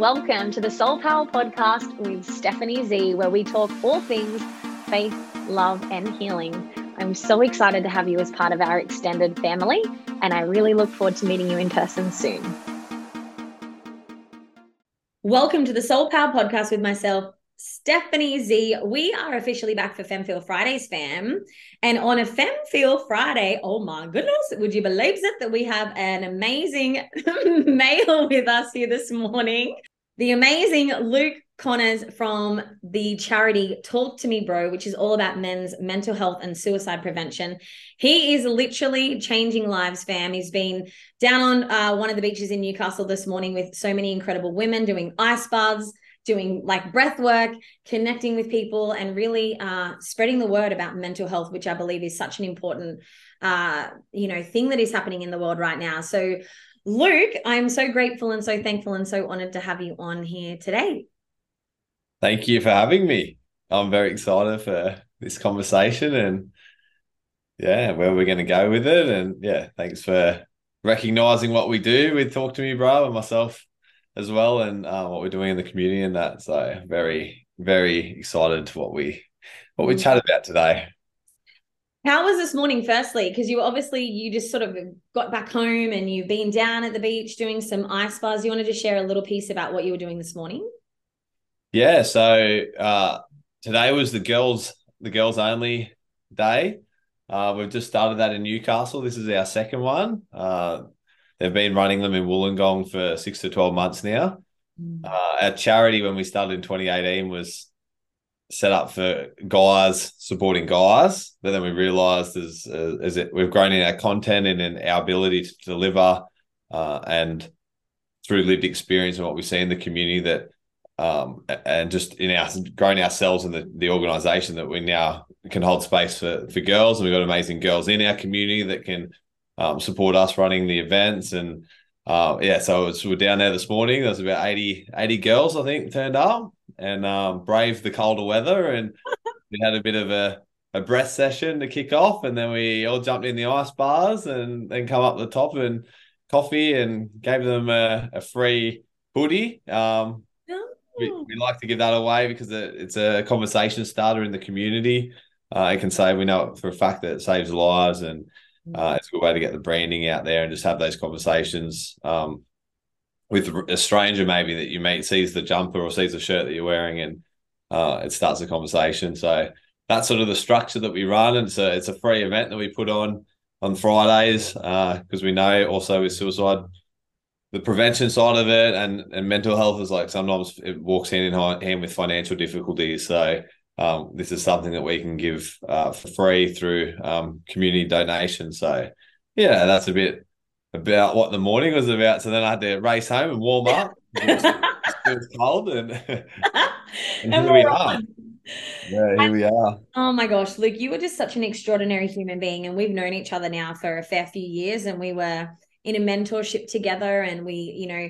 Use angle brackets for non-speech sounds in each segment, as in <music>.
welcome to the Soul Power Podcast with Stephanie Z, where we talk all things faith, love, and healing. I'm so excited to have you as part of our extended family, and I really look forward to meeting you in person soon. Welcome to the Soul Power Podcast with myself, Stephanie Z. We are officially back for Femfeel Fridays, fam. And on a Femfeel Friday, oh my goodness, would you believe it that we have an amazing <laughs> male with us here this morning? The amazing Luke Conners from the charity Talk to Me Bro, which is all about men's mental health and suicide prevention. He is literally changing lives, fam. He's been down on uh, one of the beaches in Newcastle this morning with so many incredible women doing ice baths doing like breath work, connecting with people, and really uh, spreading the word about mental health, which I believe is such an important, uh, you know, thing that is happening in the world right now. So, Luke, I'm so grateful and so thankful and so honored to have you on here today. Thank you for having me. I'm very excited for this conversation and yeah, where we're going to go with it. And yeah, thanks for recognizing what we do with Talk to Me, bro, and myself as well, and uh, what we're doing in the community and that. So very, very excited to what we what we chat about today. How was this morning, firstly? Because you obviously you just sort of got back home and you've been down at the beach doing some ice bars. You wanted to share a little piece about what you were doing this morning? Yeah. So uh, today was the girls the girls only day. Uh, we've just started that in Newcastle. This is our second one. Uh, They've been running them in Wollongong for six to 12 months now. Mm. Uh, our charity, when we started in 2018, was set up for guys supporting guys. But then we realized as, as it, we've grown in our content and in our ability to deliver uh, and through lived experience and what we see in the community that um, and just in our growing ourselves in the, the organization that we now can hold space for, for girls and we've got amazing girls in our community that can um, support us running the events. And uh, yeah, so was, we're down there this morning. There's about 80, 80 girls, I think, turned up and um, braved the colder weather. And <laughs> we had a bit of a, a breath session to kick off. And then we all jumped in the ice bars and then come up the top and coffee and gave them a, a free hoodie. Um, we, we, like to give that away because it's a conversation starter in the community. Uh, it can say we know for a fact that it saves lives and uh, it's a good way to get the branding out there and just have those conversations um, with a stranger maybe that you meet sees the jumper or sees the shirt that you're wearing and uh, it starts a conversation. So that's sort of the structure that we run, and so it's a free event that we put on on Fridays because uh, we know also with suicide the prevention side of it and and mental health is like sometimes it walks hand in hand with financial difficulties. So um, this is something that we can give uh, for free through um, community donation. So, yeah, that's a bit about what the morning was about. So then I had to race home and warm up. it was cold, and, and, <laughs> <laughs> and here we are. <laughs> Yeah, here we are. Oh my gosh, Luke, you were just such an extraordinary human being, and we've known each other now for a fair few years, and we were in a mentorship together, and we, you know,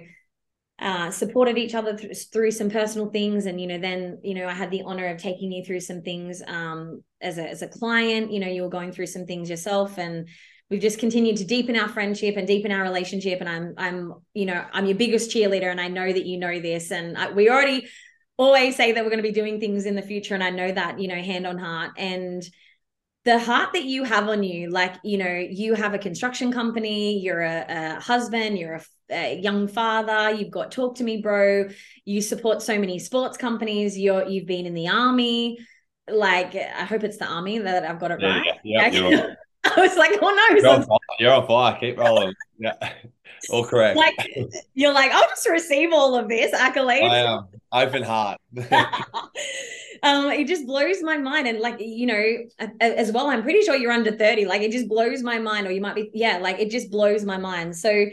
uh, supported each other th- through some personal things. And you know then you know i had the honor of taking you through some things um, as a as a client. You know you were going through some things yourself and we've just continued to deepen our friendship and deepen our relationship. And i'm i'm you know i'm your biggest cheerleader and i know that you know this. And I, we already always say that we're going to be doing things in the future and i know that you know hand on heart. And the heart that you have on you like you know you have a construction company you're a, a husband you're a, young father you've got talk to me bro you support so many sports companies you're you've been in the army. Like i hope it's the army that i've got it yeah, right. yeah, yeah <laughs> i was like oh no you're on, fire. you're on fire. Keep rolling. Yeah. <laughs> All correct. Like you're like i'll just receive all of this accolades. I am. Open heart. <laughs> Um, it just blows my mind. And like, you know, as well, I'm pretty sure you're under 30. Like it just blows my mind, or you might be, yeah, like it just blows my mind. So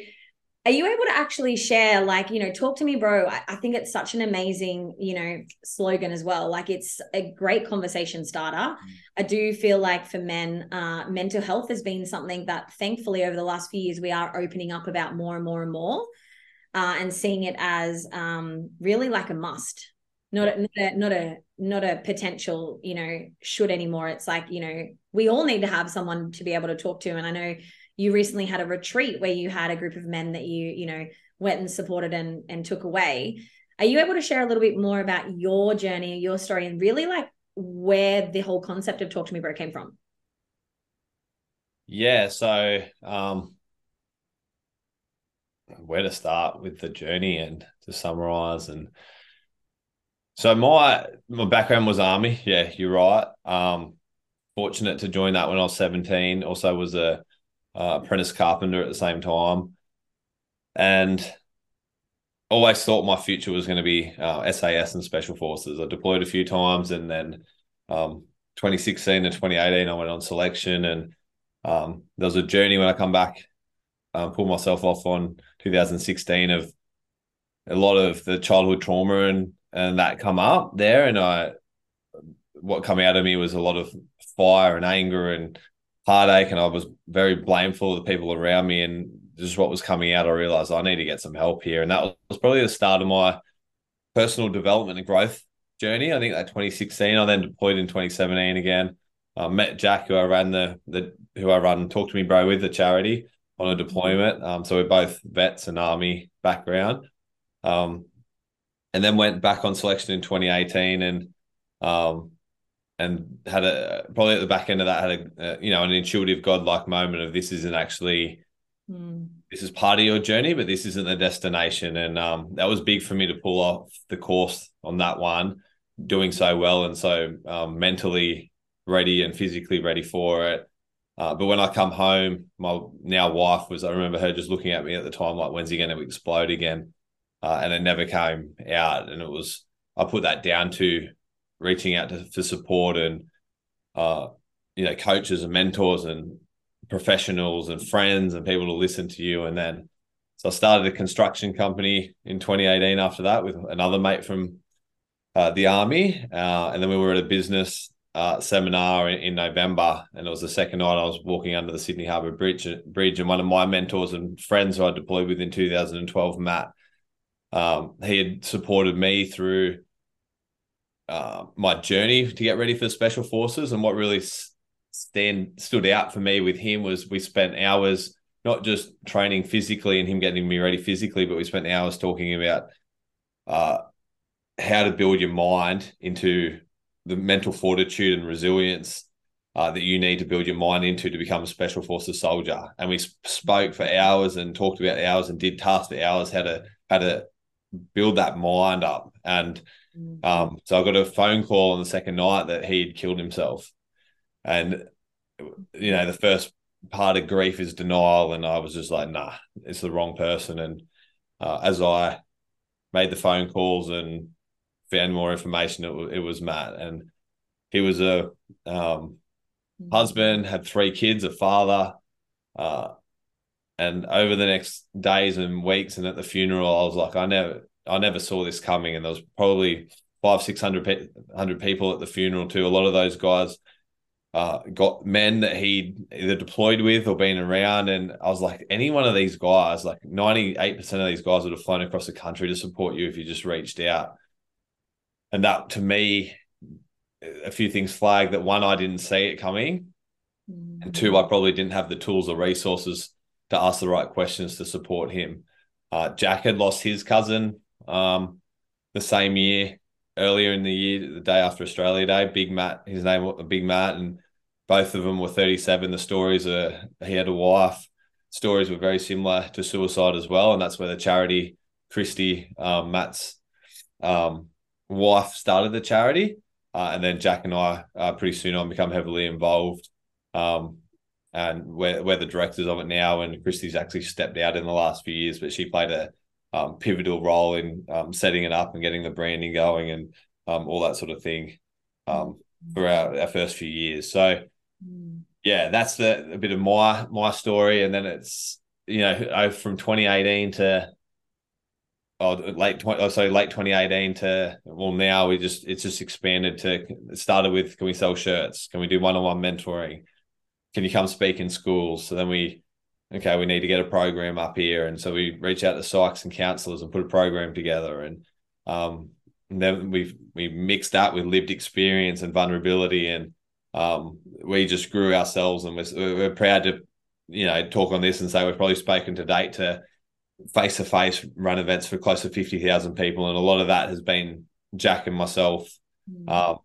are you able to actually share, like, you know, talk to me, bro? I, I think it's such an amazing, you know, slogan as well. Like it's a great conversation starter. Mm. I do feel like for men, uh, mental health has been something that thankfully over the last few years we are opening up about more and more and more. Uh, and seeing it as um, really like a must not a, not a not a not a potential you know should anymore it's like you know we all need to have someone to be able to talk to and i know you recently had a retreat where you had a group of men that you you know went and supported and and took away Are you able to share a little bit more about your journey, your story, and really like where the whole concept of Talk to Me Bro came from? Yeah, so um, where to start with the journey and to summarize and so my my background was army. Yeah, you're right. Um, fortunate to join that when I was 17. Also was a uh, apprentice carpenter at the same time, and always thought my future was going to be uh, SAS and special forces. I deployed a few times, and then um, 2016 and 2018 I went on selection, and um, there was a journey when I come back, um, pulled myself off on 2016 of a lot of the childhood trauma and and that come up there, and I what come out of me was a lot of fire and anger and heartache, and I was very blameful of the people around me, and just what was coming out, I realized I need to get some help here, and that was probably the start of my personal development and growth journey. I think that 2016, I then deployed in 2017 again. I met Jack, who I ran the the who I run Talk to Me Bro with the charity on a deployment. Um, so we're both vets and army background. Um, and then went back on selection in 2018 and um, and had a probably at the back end of that had a uh, you know an intuitive godlike moment of this isn't actually mm. this is part of your journey but this isn't the destination and um, that was big for me to pull off the course on that one doing so well and so um, mentally ready and physically ready for it uh, but when I come home, my now wife was, I remember her just looking at me at the time, like, when's he going to explode again? Uh, and it never came out. And it was, I put that down to reaching out to, for support and, uh, you know, coaches and mentors and professionals and friends and people to listen to you. And then, so I started a construction company in 2018 after that with another mate from uh, the army. Uh, and then we were at a business uh, seminar in, in, November, and it was the second night I was walking under the Sydney Harbour Bridge. Bridge, and one of my mentors and friends who I deployed with in 2012, Matt, um, he had supported me through uh, my journey to get ready for the special forces. And what really stand stood out for me with him was we spent hours not just training physically and him getting me ready physically, but we spent hours talking about uh, how to build your mind into the mental fortitude and resilience uh, that you need to build your mind into to become a special forces soldier. And we spoke for hours and talked about hours and did tasks for hours how to how to build that mind up. And. Um, so I got a phone call on the second night that he'd killed himself. And you know, the first part of grief is denial, and I was just like, nah, it's the wrong person. And uh, as I made the phone calls and found more information, it, w- it was Matt, and he was a um, mm-hmm. husband, had three kids, a father, uh, and over the next days and weeks, and at the funeral, I was like, I never, I never saw this coming, and there was probably five, six hundred pe- hundred people at the funeral too. A lot of those guys. Uh, got men that he'd either deployed with or been around. And I was like, any one of these guys, like 98% of these guys would have flown across the country to support you if you just reached out and that to me, a few things flagged that one, I didn't see it coming, mm. and two, I probably didn't have the tools or resources to ask the right questions to support him. Uh, Jack had lost his cousin um, the same year, earlier in the year, the day after Australia Day. Big Matt, his name was Big Matt, and both of them were 37. The stories are he had a wife. Stories were very similar to suicide as well, and that's where the charity Christy um, Matt's um, wife started the charity, uh, and then Jack and I uh, pretty soon on become heavily involved. Um, and we're, we're the directors of it now. And Christy's actually stepped out in the last few years, but she played a um, pivotal role in um, setting it up and getting the branding going and um, all that sort of thing um, for our, first few years. So, yeah, that's the a bit of my my story, and then it's you know from 2018 to oh, late 20, oh, so late 2018 to well now we just it's just expanded to it started with can we sell shirts? Can we do one-on-one mentoring? Can you come speak in schools? So then we okay we need to get a program up here and so we reach out to psychs and counselors and put a program together and um and then we we mixed that with lived experience and vulnerability and um we just grew ourselves and we're, we're proud to you know talk on this and say we've probably spoken to date to face to face run events for close to 50,000 people. And a lot of that has been Jack and myself mm. um,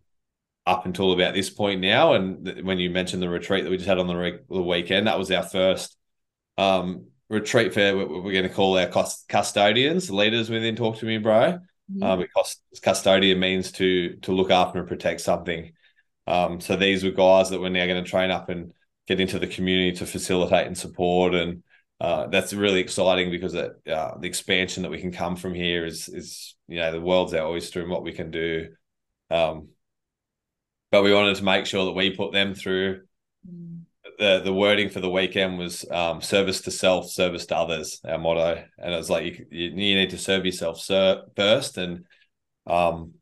up until about this point now. And th- when you mentioned the retreat that we just had on the, re- the weekend, that was our first um, retreat for what we're going to call our custodians, leaders within Talk to Me, bro. Mm. Uh, because custodian means to to look after and protect something. Um, so these were guys that we're now going to train up and get into the community to facilitate and support and uh, that's really exciting because it, uh, the expansion that we can come from here is is you know the world's our oyster and what we can do. Um, but we wanted to make sure that we put them through. The the wording for the weekend was um, service to self, service to others. Our motto, and it was like you you need to serve yourself first and um,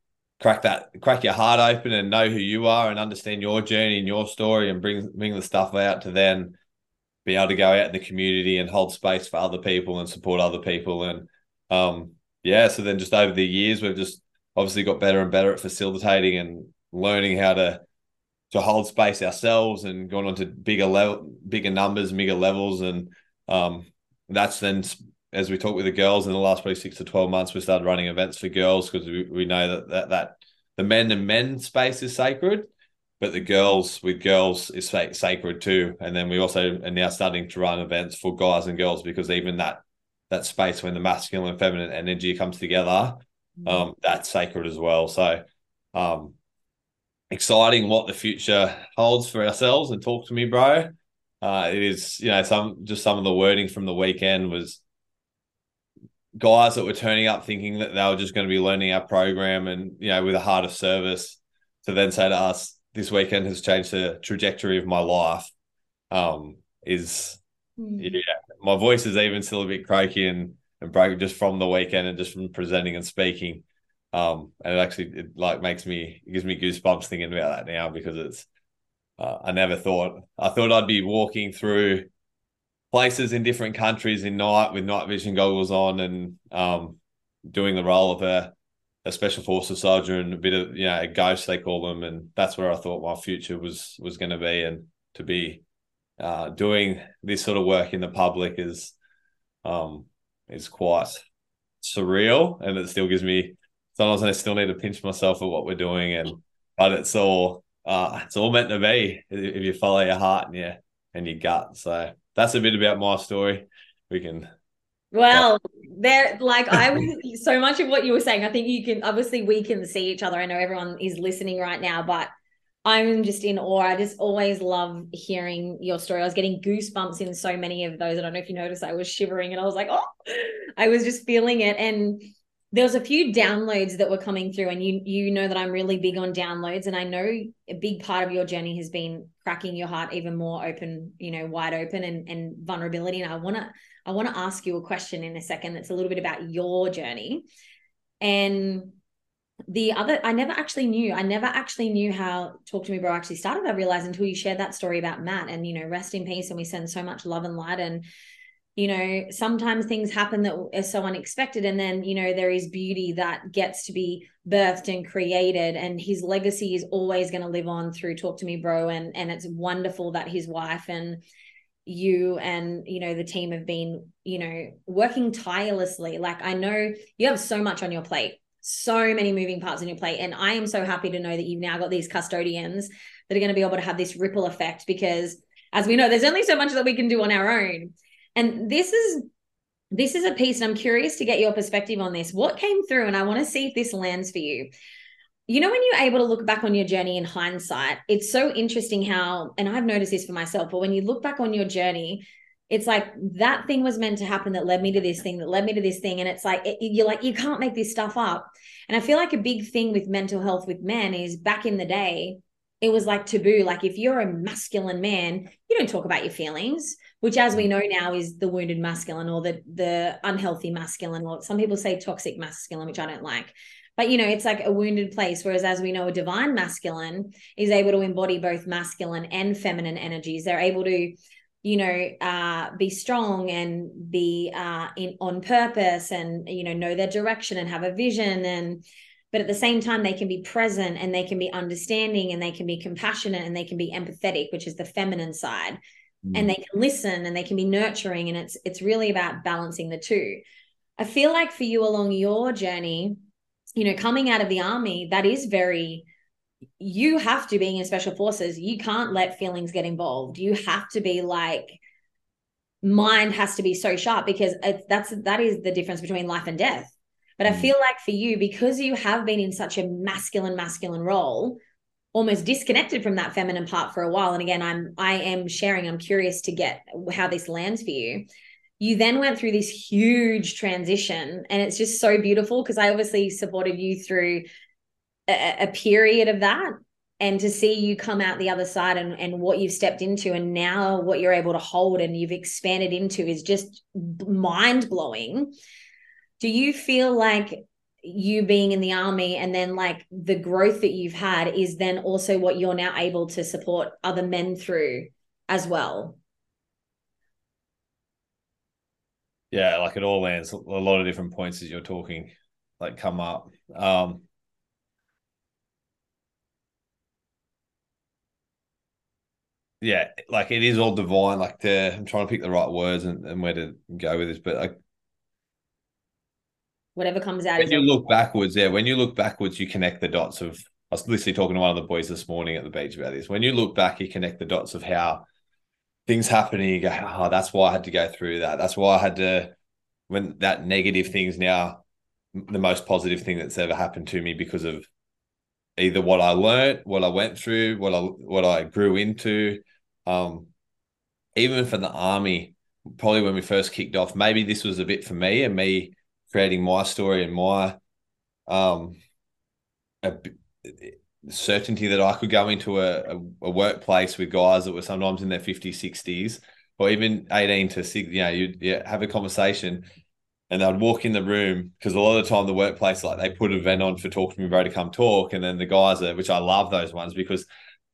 crack that crack your heart open and know who you are and understand your journey and your story and bring bring the stuff out to then be able to go out in the community and hold space for other people and support other people. And um, yeah, so then just over the years, we've just obviously got better and better at facilitating and learning how to to hold space ourselves and gone on to bigger level, bigger numbers, bigger levels, and um, that's then as we talk with the girls in the last probably six to twelve months, we started running events for girls because we, we know that, that that the men and men space is sacred, but the girls with girls is sacred too. And then we also are now starting to run events for guys and girls because even that that space when the masculine and feminine energy comes together, mm-hmm. um, that's sacred as well. So um, exciting what the future holds for ourselves and talk to me, bro. Uh, it is, you know, some just some of the wording from the weekend was guys that were turning up thinking that they were just going to be learning our program and you know with a heart of service to then say to us this weekend has changed the trajectory of my life um, is mm. yeah my voice is even still a bit croaky and and broken just from the weekend and just from presenting and speaking um, and it actually it like makes me it gives me goosebumps thinking about that now because it's uh, I never thought I thought I'd be walking through places in different countries in night with night vision goggles on and um, doing the role of a a special forces soldier and a bit of you know a ghost they call them, and that's where I thought my future was was going to be, and to be uh, doing this sort of work in the public is um is quite surreal, and it still gives me sometimes I still need to pinch myself at what we're doing, and but it's all uh, it's all meant to be if you follow your heart and your and your gut. So that's a bit about my story. We can well, there, like I was <laughs> so much of what you were saying. I think you can obviously we can see each other. I know everyone is listening right now, but I'm just in awe. I just always love hearing your story. I was getting goosebumps in so many of those. I don't know if you noticed, I was shivering and I was like, oh, I was just feeling it. And there was a few downloads that were coming through and you you know that I'm really big on downloads and I know a big part of your journey has been cracking your heart even more open you know wide open and and vulnerability. And I want to I want to ask you a question in a second that's a little bit about your journey. And the other I never actually knew I never actually knew how talk to me bro actually started I realized until you shared that story about Matt and you know rest in peace and we send so much love and light. And you know sometimes things happen that are so unexpected and then you know there is beauty that gets to be birthed and created and his legacy is always going to live on through talk to me bro and and it's wonderful that his wife and you and you know the team have been you know working tirelessly. Like i know you have so much on your plate so many moving parts on your plate and i am so happy to know that you've now got these custodians that are going to be able to have this ripple effect because as we know there's only so much that we can do on our own and this is this is a piece, and I'm curious to get your perspective on this. What came through, and I want to see if this lands for you. You know, when you're able to look back on your journey in hindsight, it's so interesting how, and I've noticed this for myself, but when you look back on your journey, it's like that thing was meant to happen that led me to this thing that led me to this thing and it's like it, you're like you can't make this stuff up and i feel like a big thing with mental health with men is back in the day it was like taboo. Like if you're a masculine man you don't talk about your feelings which as we mm. know now is the wounded masculine or the the unhealthy masculine or some people say toxic masculine which i don't like. But you know it's like a wounded place whereas as we know a divine masculine is able to embody both masculine and feminine energies. They're able to you know uh, be strong and be uh, in on purpose and you know know their direction and have a vision and but at the same time they can be present and they can be understanding and they can be compassionate and they can be empathetic which is the feminine side. Mm. and they can listen and they can be nurturing. And it's it's really about balancing the two. I feel like for you along your journey you know coming out of the army that is very you have to being in special forces. You can't let feelings get involved. You have to be like mind has to be so sharp because that's that is the difference between life and death but mm. i feel like for you because you have been in such a masculine masculine role almost disconnected from that feminine part for a while and again i'm i am sharing i'm curious to get how this lands for you you then went through this huge transition and it's just so beautiful because i obviously supported you through a, a, period of that and to see you come out the other side and, and what you've stepped into and now what you're able to hold and you've expanded into is just mind blowing do you feel like you being in the army and then like the growth that you've had is then also what you're now able to support other men through as well yeah like it all lands a lot of different points as you're talking like come up um yeah, like it is all divine. Like the I'm trying to pick the right words and, and where to go with this, but like whatever comes out. Of it. When you look backwards, yeah, when you look backwards, you connect the dots of. I was literally talking to one of the boys this morning at the beach about this. When you look back, you connect the dots of how things happen, and you go, "Oh, that's why I had to go through that. That's why I had to." When that negative thing's now the most positive thing that's ever happened to me because of either what I learned, what I went through, what I what I grew into. Um, even for the army, probably when we first kicked off, maybe this was a bit for me and me creating my story and my um a, certainty that I could go into a, a, a, workplace with guys that were sometimes in their 50s, 60s, or even 18 to six, you know, you'd have a conversation and they'd walk in the room because a lot of the time the workplace like they put an event on for talk to me bro to come talk and then the guys are which i love those ones because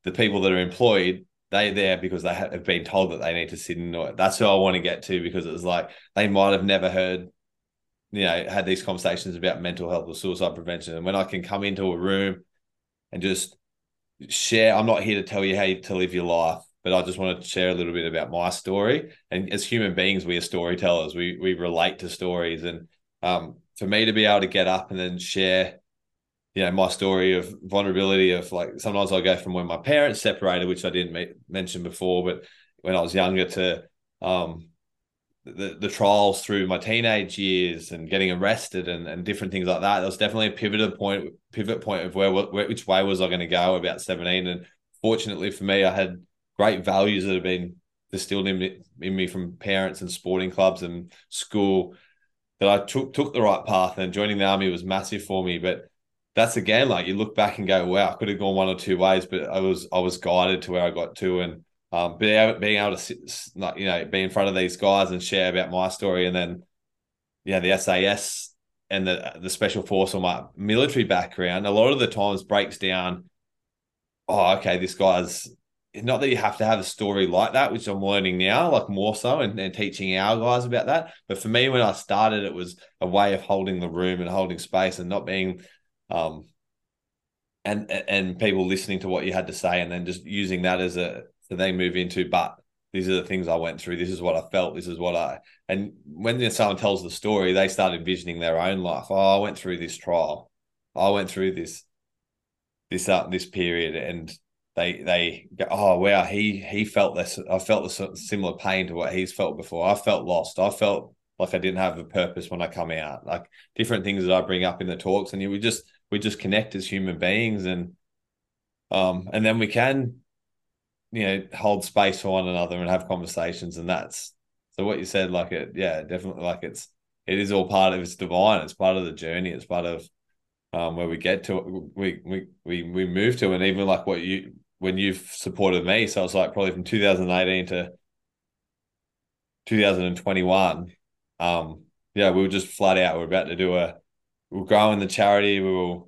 the people that are employed they're there because they have been told that they need to sit in that's who i want to get to because it was like they might have never heard you know had these conversations about mental health or suicide prevention and when i can come into a room and just share i'm not here to tell you how to live your life but I just want to share a little bit about my story. And as human beings, we are storytellers. We we relate to stories, and um, for me to be able to get up and then share, you know, my story of vulnerability of like sometimes I go from when my parents separated, which I didn't mention before, but when I was younger to um, the, the trials through my teenage years and getting arrested and, and different things like that. There was definitely a pivot point, pivot point of where, where which way was I going to go about 17. And fortunately for me, I had great values that have been distilled in me, in me from parents and sporting clubs and school that I took took the right path and joining the army was massive for me. But that's again like you look back and go, wow, I could have gone one or two ways, but I was I was guided to where I got to and um, being able, being able to sit, you know, be in front of these guys and share about my story, and then yeah, the SAS and the the special force or my military background, a lot of the times breaks down. Oh, okay, this guy's not that you have to have a story like that, which I'm learning now, like more so, and, and teaching our guys about that. But for me, when I started, it was a way of holding the room and holding space and not being, um, and and people listening to what you had to say, and then just using that as a to they move into. But these are the things I went through. This is what I felt. This is what I. And when someone tells the story, they start envisioning their own life. Oh, I went through this trial. I went through this, this uh, this period, and they they go, oh wow, he he felt this. I felt this similar pain to what he's felt before. I felt lost. I felt like I didn't have a purpose when I come out. Like different things that I bring up in the talks, and you we just we just connect as human beings, and um, and then we can, you know, hold space for one another and have conversations, and that's so what you said. Like it, yeah, definitely. Like it's it is all part of it's divine. It's part of the journey. It's part of um, where we get to we we we we move to, and even like what you when you've supported me. So it's like probably from 2018 to 2021. Um, yeah, we were just flat out. We are about to do a, we are growing the charity. We were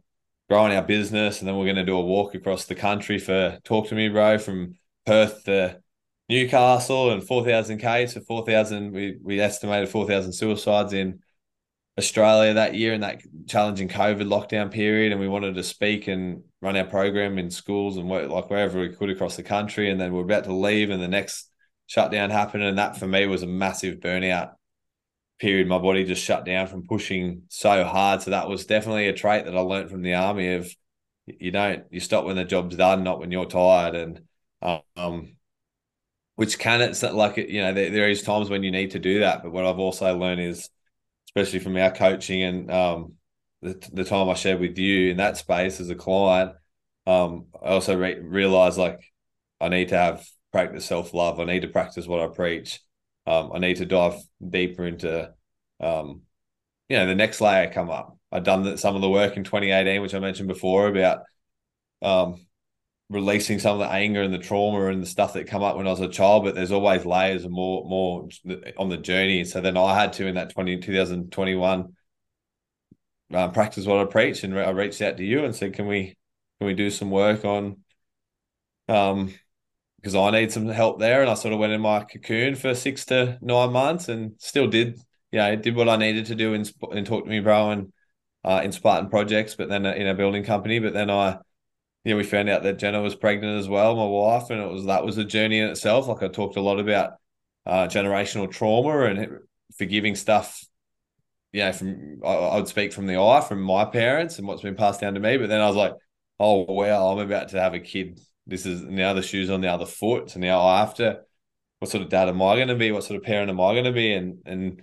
growing our business, and then we're going to do a walk across the country for Talk to Me, bro, from Perth to Newcastle and 4,000 Ks for 4,000. We, we estimated 4,000 suicides in Australia that year in that challenging COVID lockdown period, and we wanted to speak and run our program in schools and work like wherever we could across the country. And then we're about to leave, and the next shutdown happened, and that for me was a massive burnout period. My body just shut down from pushing so hard. So that was definitely a trait that I learned from the army of you don't you stop when the job's done, not when you're tired, and um, which can it's like you know there, there is times when you need to do that. But what I've also learned is, especially from our coaching and um, the, the time I shared with you in that space as a client, um, I also re- realized like I need to have practice self love. I need to practice what I preach. Um, I need to dive deeper into, um, you know, the next layer come up. I've done the, some of the work in 2018, which I mentioned before about um, releasing some of the anger and the trauma and the stuff that come up when I was a child, but there's always layers and more more on the journey. So then I had to in that 20, 2021 uh, practice what I preach, and I reached out to you and said, "Can we can we do some work on um because I need some help there. And I sort of went in my cocoon for six to nine months and still did, you know, did what I needed to do in, in Talk to Me Bro and uh, in Spartan projects, but then in a building company. But then I, yeah, we found out that Jenna was pregnant as well, my wife, and it was that was a journey in itself. Like I talked a lot about uh, generational trauma and forgiving stuff. You know, from I, I would speak from the eye from my parents and what's been passed down to me. But then I was like, oh wow, I'm about to have a kid this is now the shoes on the other foot. So now I have to, what sort of dad am I going to be? What sort of parent am I going to be? And and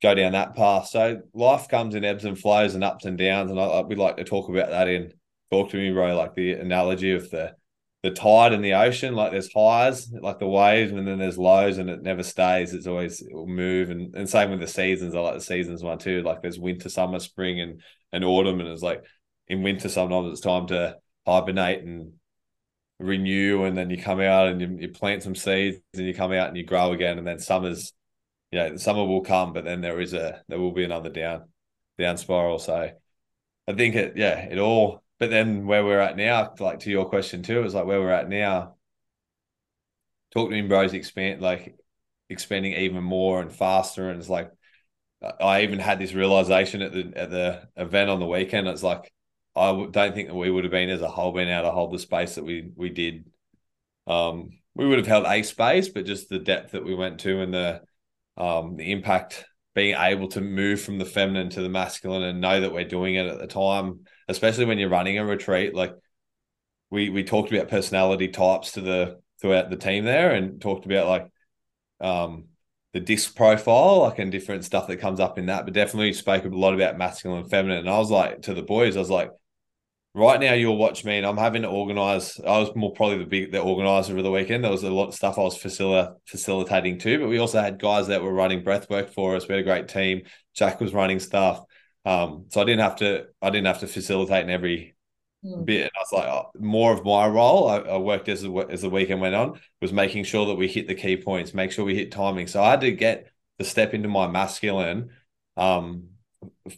go down that path. So life comes in ebbs and flows and ups and downs. And I, we like to talk about that in talk to me, bro. Like the analogy of the the tide in the ocean. Like there's highs, like the waves, and then there's lows, and it never stays. It's always it will move. And and same with the seasons. I like the seasons one too. Like there's winter, summer, spring, and and autumn. And it's like in winter sometimes it's time to hibernate and renew and then you come out and you, you plant some seeds and you come out and you grow again and then summer's yeah summer will come but then there is a there will be another down down spiral so i think it yeah it all but then where we're at now like to your question too is like where we're at now talk to me bros expand like expanding even more and faster. And it's like i even had this realization at the at the event on the weekend. It's like I don't think that we would have been as a whole been able to hold the space that we we did. Um, we would have held a space, but just the depth that we went to and the um, the impact being able to move from the feminine to the masculine and know that we're doing it at the time, especially when you're running a retreat. Like we we talked about personality types to the throughout the team there and talked about like um the disc profile, like and different stuff that comes up in that, but definitely spoke a lot about masculine and feminine. And I was like to the boys, I was like, right now you'll watch me and I'm having to organize. I was more probably the big the organizer of the weekend. There was a lot of stuff I was facil- facilitating too, but we also had guys that were running breath work for us. We had a great team. Jack was running stuff. Um, so I didn't have to I didn't have to facilitate in every mm. bit. And I was like, oh, more of my role. I, I worked as the, as the weekend went on was making sure that we hit the key points, make sure we hit timing. So I had to get the step into my masculine um,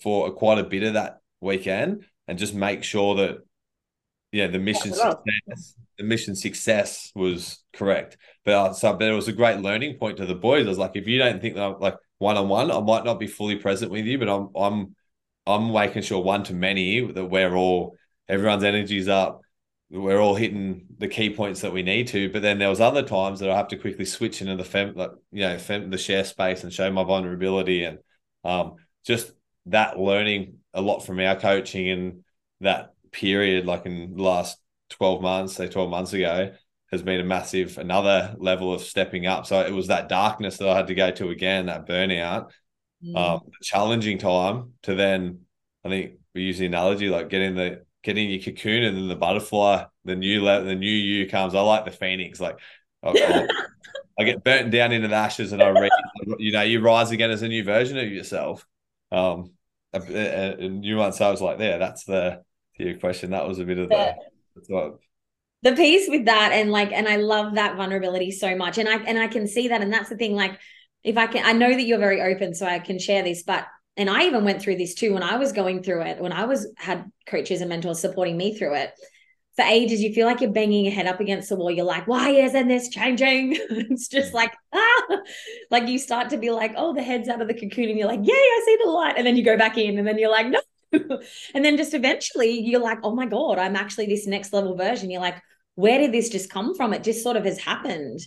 for quite a bit of that weekend and just make sure that yeah the mission success the mission success was correct but uh, so but it was a great learning point to the boys i was like if you don't think that I'm like one-on-one i might not be fully present with you but i'm i'm i'm making sure one to many that we're all everyone's energy's up we're all hitting the key points that we need to but then there was other times that i have to quickly switch into the fem like you know fem, the share space and show my vulnerability and um just that learning a lot from our coaching and that period, like in the last 12 months, say 12 months ago, has been a massive another level of stepping up. So it was that darkness that I had to go to again, that burnout, mm. um, challenging time to then I think we use the analogy like getting the getting your cocoon and then the butterfly, the new le- the new you comes. I like the phoenix, like I, I get <laughs> burnt down into the ashes and I read, you know, you rise again as a new version of yourself. Um, and you might say I was like, there, that's the to your question, that was a bit of the, the the piece with that and like and I love that vulnerability so much and I and I can see that and that's the thing like if I can I know that you're very open so I can share this but and I even went through this too when I was going through it when I was had coaches and mentors supporting me through it. For ages you feel like you're banging your head up against the wall. You're like why isn't this changing? <laughs> It's just like ah! Like you start to be like oh the head's out of the cocoon and you're like yay I see the light and then you go back in and then you're like no. <laughs> And then just eventually you're like, oh my God, I'm actually this next level version. You're like, where did this just come from? It just sort of has happened.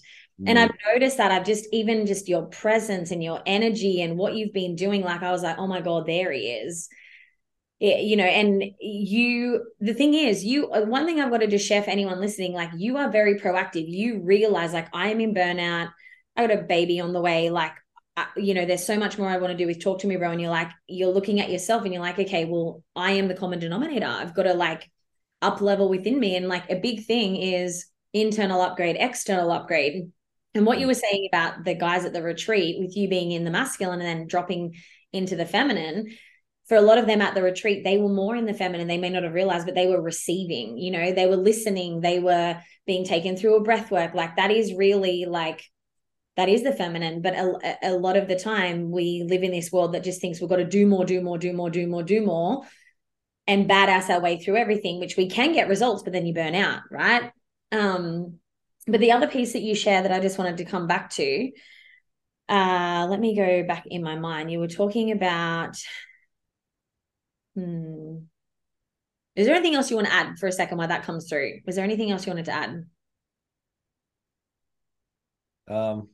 And I've noticed that I've just even just your presence and your energy and what you've been doing. Like I was like, oh my God, there he is. It, you know, and you, the thing is, you, uh, one thing I've got to just share for anyone listening, like you are very proactive. You realize, like, I am in burnout. I got a baby on the way. Like, uh, you know, there's so much more I want to do with talk to me, bro. And you're like, you're looking at yourself and you're like, okay, well, I am the common denominator. I've got to like up level within me. And like a big thing is internal upgrade, external upgrade. And what you mm. were saying about the guys at the retreat with you being in the masculine and then dropping into the feminine, for a lot of them at the retreat, they were more in the feminine. They may not have realized, but they were receiving, you know, they were listening, they were being taken through a breath work. Like that is really like that is the feminine but a, a lot of the time we live in this world that just thinks we've got to do more do more do more do more do more and badass our way through everything which we can get results but then you burn out right? Um but the other piece that you share that i just wanted to come back to uh let me go back in my mind. You were talking about hmm is there anything else you want to add for a second while that comes through? Was there anything else you wanted to add? Um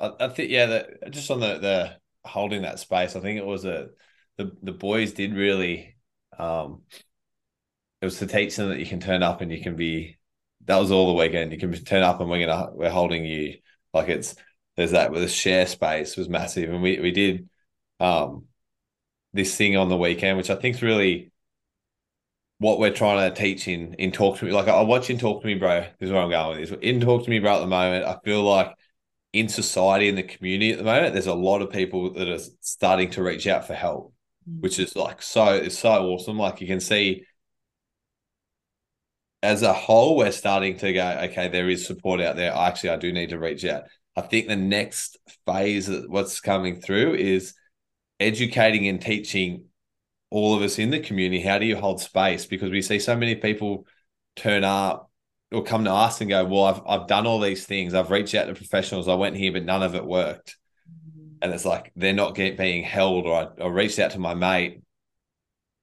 I, I think yeah, just on the the holding that space, I think it was a the the boys did really um it was to teach them that you can turn up and you can be that was all the weekend. You can turn up and we're gonna we're holding you like it's there's that with the share space was massive and we we did um this thing on the weekend, which I think is really what we're trying to teach in in talk to me. Like I watch in talk to me, bro. This is where I'm going with this. In talk to me, bro. At the moment, I feel like in society in the community at the moment, there's a lot of people that are starting to reach out for help. Which is like so it's so awesome. Like you can see as a whole, we're starting to go, okay, there is support out there. Actually, I do need to reach out. I think the next phase what's coming through is educating and teaching all of us in the community how do you hold space because we see so many people turn up or come to us and go, well, I've I've done all these things. I've reached out to professionals. I went here, but none of it worked. And it's like they're not get, being held. Or I, I reached out to my mate,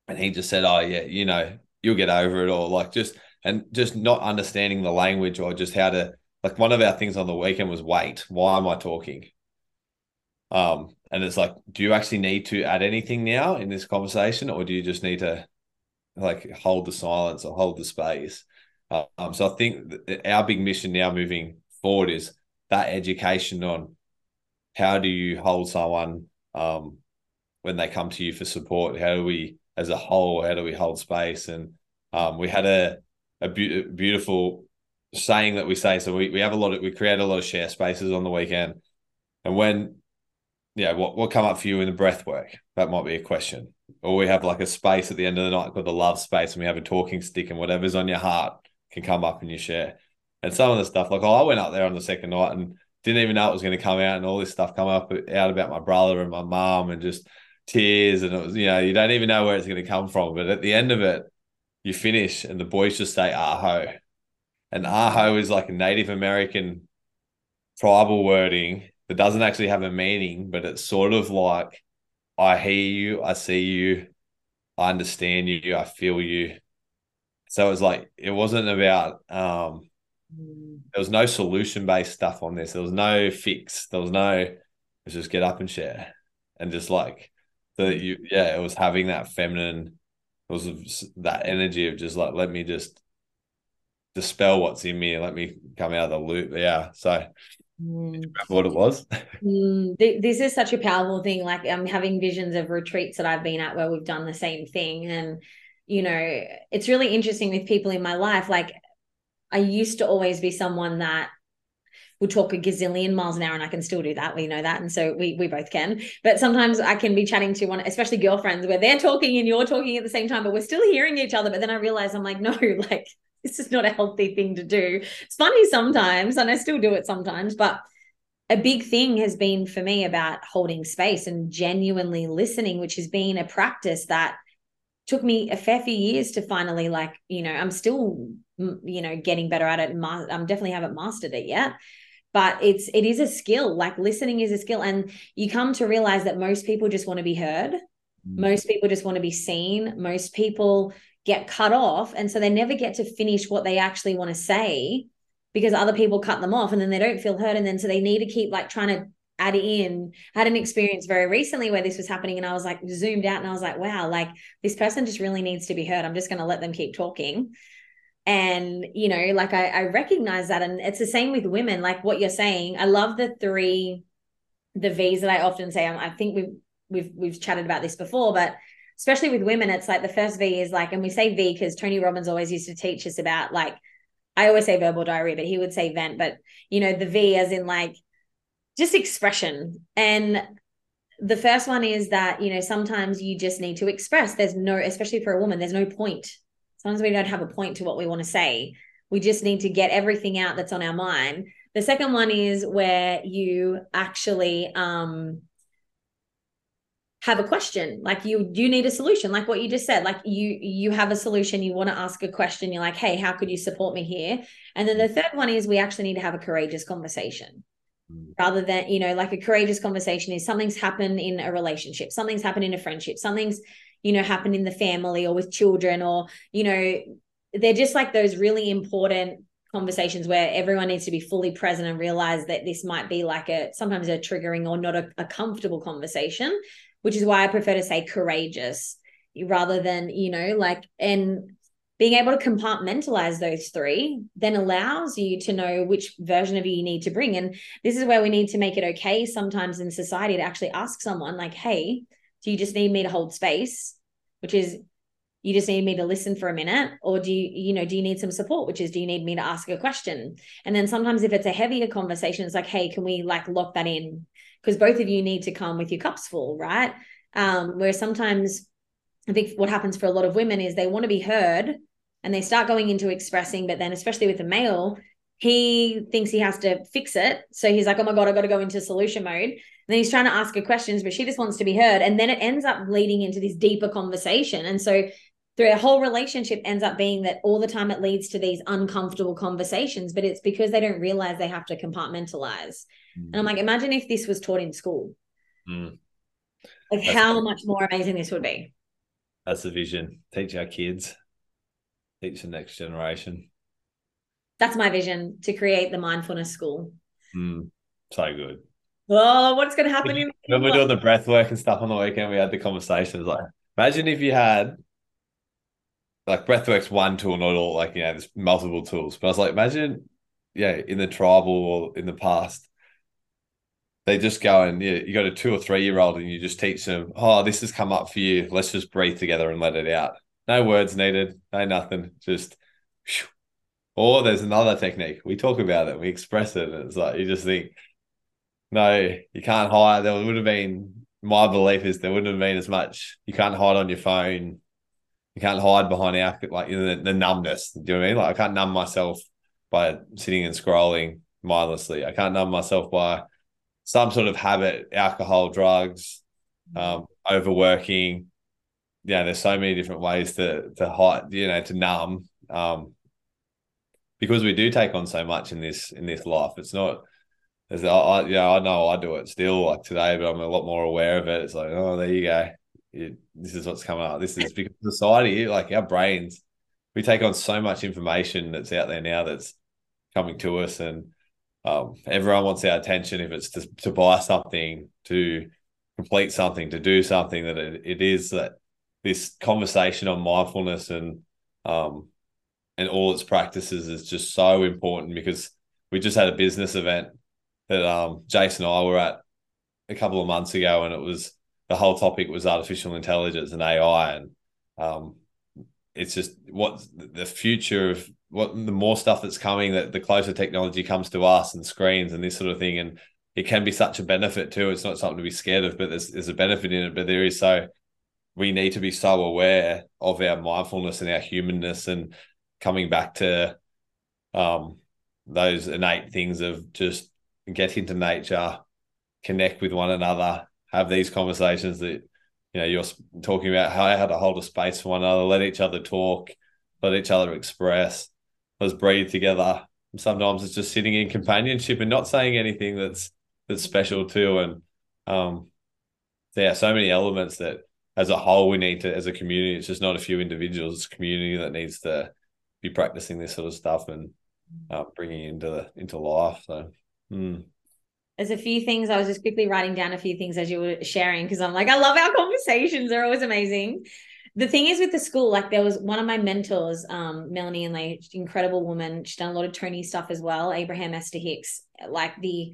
and he just said, "Oh yeah, you know, you'll get over it." Or like just and just not understanding the language or just how to like one of our things on the weekend was wait. Why am I talking? Um, and it's like, do you actually need to add anything now in this conversation, or do you just need to like hold the silence or hold the space? Um, so I think our big mission now moving forward is that education on how do you hold someone um, when they come to you for support? How do we, as a whole, how do we hold space? And um, we had a a be- beautiful saying that we say. So we, we have a lot of we create a lot of share spaces on the weekend, and when yeah, what what come up for you in the breath work? That might be a question. Or we have like a space at the end of the night called the love space, and we have a talking stick, and whatever's on your heart can come up and you share. And some of the stuff, like oh, I went up there on the second night and didn't even know it was going to come out, and all this stuff come up out about my brother and my mom, and just tears, and it was you know you don't even know where it's going to come from, but at the end of it, you finish, and the boys just say aho, and aho is like a Native American tribal wording that doesn't actually have a meaning, but it's sort of like I hear you, I see you, I understand you, I feel you. So it was like it wasn't about um there was no solution based stuff on this. There was no fix. There was no it was just get up and share. And just like the you yeah, it was having that feminine it was that energy of just like let me just dispel what's in me and let me come out of the loop. Yeah. So Mm. what it was. <laughs> Mm, this is such a powerful thing. Like I'm having visions of retreats that I've been at where we've done the same thing, and you know, it's really interesting with people in my life. Like I used to always be someone that would talk a gazillion miles an hour, and I can still do that. We know that, and so we we both can. But sometimes I can be chatting to one, especially girlfriends, where they're talking and you're talking at the same time, but we're still hearing each other. But then I realize I'm like, no, <laughs> like this is not a healthy thing to do. It's funny sometimes, and I still do it sometimes, but a big thing has been for me about holding space and genuinely listening, which has been a practice that took me a fair few years to finally like, you know, I'm still, you know, getting better at it. And ma- I'm definitely haven't mastered it yet but it's it is a skill like listening is a skill and you come to realize that most people just want to be heard mm. most people just want to be seen most people get cut off and so they never get to finish what they actually want to say because other people cut them off and then they don't feel heard and then so they need to keep like trying to add in I had an experience very recently where this was happening and I was like zoomed out and I was like wow like this person just really needs to be heard I'm just going to let them keep talking and you know like I, I recognize that. And it's the same with women. Like what you're saying I love the three the V's that I often say. Um, I think we've we've we've chatted about this before but especially with women it's like the first V is like and we say V because Tony Robbins always used to teach us about like I always say verbal diarrhea but he would say vent. But you know the V as in like just expression. And the first one is that you know sometimes you just need to express. There's no especially for a woman there's no point sometimes we don't have a point to what we want to say we just need to get everything out that's on our mind. The second one is where you actually um have a question. Like you you need a solution like what you just said. Like you you have a solution you want to ask a question you're like hey how could you support me here? And then the third one is we actually need to have a courageous conversation. Rather than you know like a courageous conversation is something's happened in a relationship something's happened in a friendship something's you know happen in the family or with children or you know they're just like those really important conversations where everyone needs to be fully present and realize that this might be like a sometimes a triggering or not a, a comfortable conversation which is why i prefer to say courageous rather than you know like and being able to compartmentalize those three then allows you to know which version of you you need to bring. And this is where we need to make it okay sometimes in society to actually ask someone like hey do you just need me to hold space which is you just need me to listen for a minute or do you you know do you need some support which is do you need me to ask a question? And then sometimes if it's a heavier conversation it's like hey can we like lock that in? Because both of you need to come with your cups full right? Um where sometimes i think what happens for a lot of women is they want to be heard and they start going into expressing but then especially with the male he thinks he has to fix it. So he's like oh my god i got to go into solution mode then he's trying to ask her questions but she just wants to be heard and then it ends up leading into this deeper conversation and so through a whole relationship ends up being that all the time it leads to these uncomfortable conversations but it's because they don't realize they have to compartmentalize mm. and i'm like imagine if this was taught in school mm. like that's how much more amazing this would be that's the vision teach our kids teach the next generation. That's my vision to create the mindfulness school. Mm, so good. Oh, what's going to happen? In- when we're doing the breath work and stuff on the weekend, we had the conversations like, imagine if you had like breathwork's one tool, not all. Like you know, there's multiple tools. But I was like, imagine, yeah, in the tribal or in the past, they just go and yeah, you got a two or three year old and you just teach them, oh, this has come up for you. Let's just breathe together and let it out. No words needed. No nothing. Just. Whew. Or there's another technique. We talk about it. We express it. And it's like you just think, no, you can't hide. There would have been. My belief is there wouldn't have been as much. You can't hide on your phone. You can't hide behind our like you know, the, the numbness. Do you know what I mean? Like I can't numb myself by sitting and scrolling mindlessly. I can't numb myself by some sort of habit, alcohol, drugs, um, overworking, yeah, there's so many different ways to to hide, you know, to numb. Um, because we do take on so much in this in this life. It's not as I, I yeah, I know I do it still like today, but I'm a lot more aware of it. It's like, oh, there you go. This is what's coming up. This is because society, like our brains, we take on so much information that's out there now that's coming to us, and um, everyone wants our attention. If it's to, to buy something, to complete something, to do something, that it, it is that this conversation on mindfulness and um and all its practices is just so important because we just had a business event that um Jason and I were at a couple of months ago and it was the whole topic was artificial intelligence and AI and um it's just what the future of what the more stuff that's coming that the closer technology comes to us and screens and this sort of thing and it can be such a benefit too. It's not something to be scared of but there's, there's a benefit in it but there is so we need to be so aware of our mindfulness and our humanness and coming back to um, those innate things of just get into nature, connect with one another, have these conversations that you know you're talking about how, how to hold a space for one another, let each other talk, let each other express, let's breathe together. Sometimes it's just sitting in companionship and not saying anything that's that's special too. And um, are so many elements that as a whole, we need to, as a community, it's just not a few individuals, it's a community that needs to be practicing this sort of stuff. And uh, bringing into into life. So. Mm. There's a few things I was just quickly writing down a few things as you were sharing because I'm like, I love our conversations. They're always amazing. The thing is with the school, like there was one of my mentors, um, Melanie and like incredible woman. She's done a lot of Tony stuff as well, Abraham Esther Hicks. Like the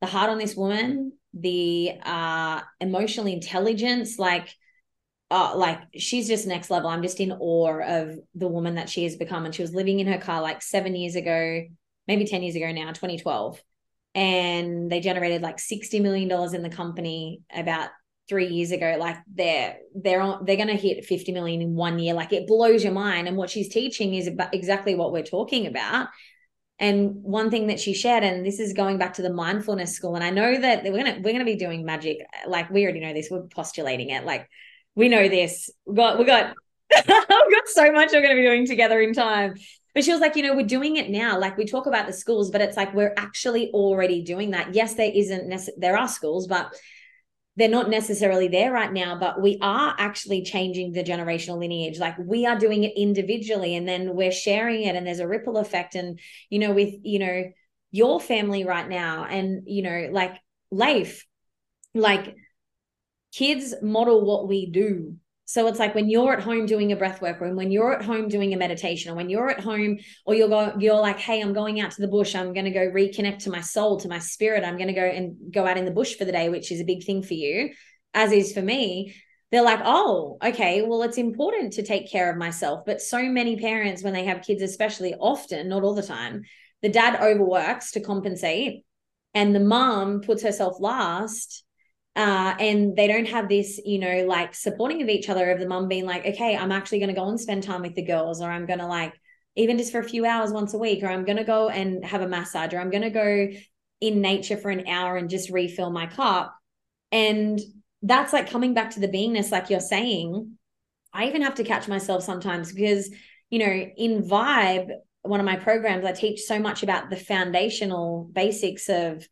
the heart on this woman, the uh emotional intelligence, like uh, like she's just next level. I'm just in awe of the woman that she has become. And she was living in her car like seven years ago, maybe 10 years ago now, 2012 and they generated like 60 million dollars in the company about three years ago. Like they're they're on they're going to hit 50 million in one year. Like it blows your mind. And what she's teaching is about exactly what we're talking about. And one thing that she shared and this is going back to the mindfulness school and i know that we're going to we're going to be doing magic. Like we already know this. We're postulating it. Like we know this. We got we got <laughs> we've got so much we're going to be doing together in time but she was like, you know, we're doing it now. Like we talk about the schools, but it's like we're actually already doing that. Yes, there isn't nece- there are schools, but they're not necessarily there right now, but we are actually changing the generational lineage. Like we are doing it individually and then we're sharing it and there's a ripple effect. And, you know, with, you know, your family right now and, you know, like life, like kids model what we do so it's like when you're at home doing a breath work or when you're at home doing a meditation or when you're at home or you're going, you're like, hey, I'm going out to the bush. I'm going to go reconnect to my soul, to my spirit. I'm going to go and go out in the bush for the day, which is a big thing for you, as is for me. They're like, oh, okay, well, it's important to take care of myself. But so many parents, when they have kids, especially often, not all the time, the dad overworks to compensate and the mom puts herself last uh, and they don't have this, you know, like supporting of each other of the mum being like, okay, I'm actually going to go and spend time with the girls, or I'm going to like, even just for a few hours once a week, or I'm going to go and have a massage, or I'm going to go in nature for an hour and just refill my cup. And that's like coming back to the beingness, like you're saying. I even have to catch myself sometimes because, you know, in Vibe, one of my programs, I teach so much about the foundational basics of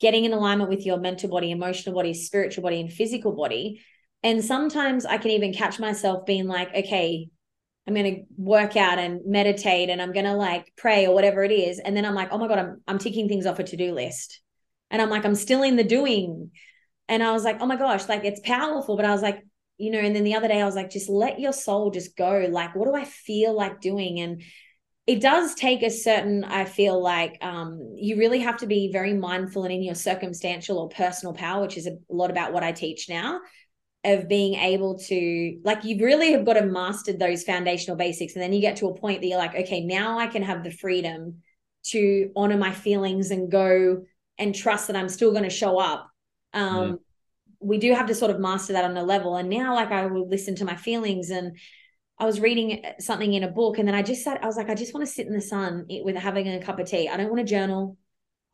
getting in alignment with your mental body, emotional body, spiritual body, and physical body. And sometimes I can even catch myself being like, okay, I'm going to work out and meditate and I'm going to like pray or whatever it is. And then I'm like, oh my God, I'm, I'm ticking things off a to do list. And I'm like, I'm still in the doing. And I was like, oh my gosh, like it's powerful. But I was like, you know, and then the other day I was like, just let your soul just go. Like, what do I feel like doing? And it does take a certain i feel like um, you really have to be very mindful and in your circumstantial or personal power which is a lot about what i teach now of being able to like you really have got to master those foundational basics and then you get to a point that you're like okay now i can have the freedom to honor my feelings and go and trust that i'm still going to show up um, yeah. we do have to sort of master that on a level and now like i will listen to my feelings and I was reading something in a book and then I just sat, I was like, I just want to sit in the sun with having a cup of tea. I don't want to journal.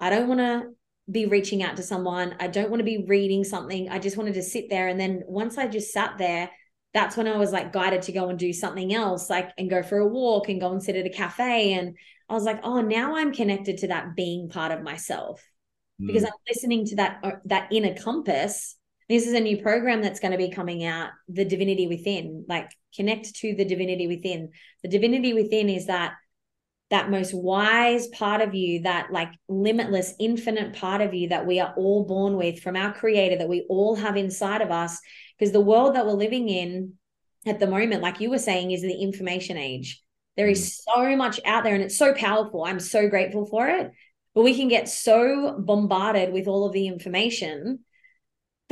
I don't want to be reaching out to someone. I don't want to be reading something. I just wanted to sit there. And then once I just sat there, that's when I was like guided to go and do something else, like and go for a walk and go and sit at a cafe. And I was like, oh, now I'm connected to that being part of myself mm. because I'm listening to that uh, that inner compass this is a new program that's going to be coming out the divinity within like connect to the divinity within. The divinity within is that that most wise part of you that like limitless infinite part of you that we are all born with from our creator that we all have inside of us. Because the world that we're living in at the moment like you were saying is the information age. There is mm. so much out there and it's so powerful. I'm so grateful for it. But we can get so bombarded with all of the information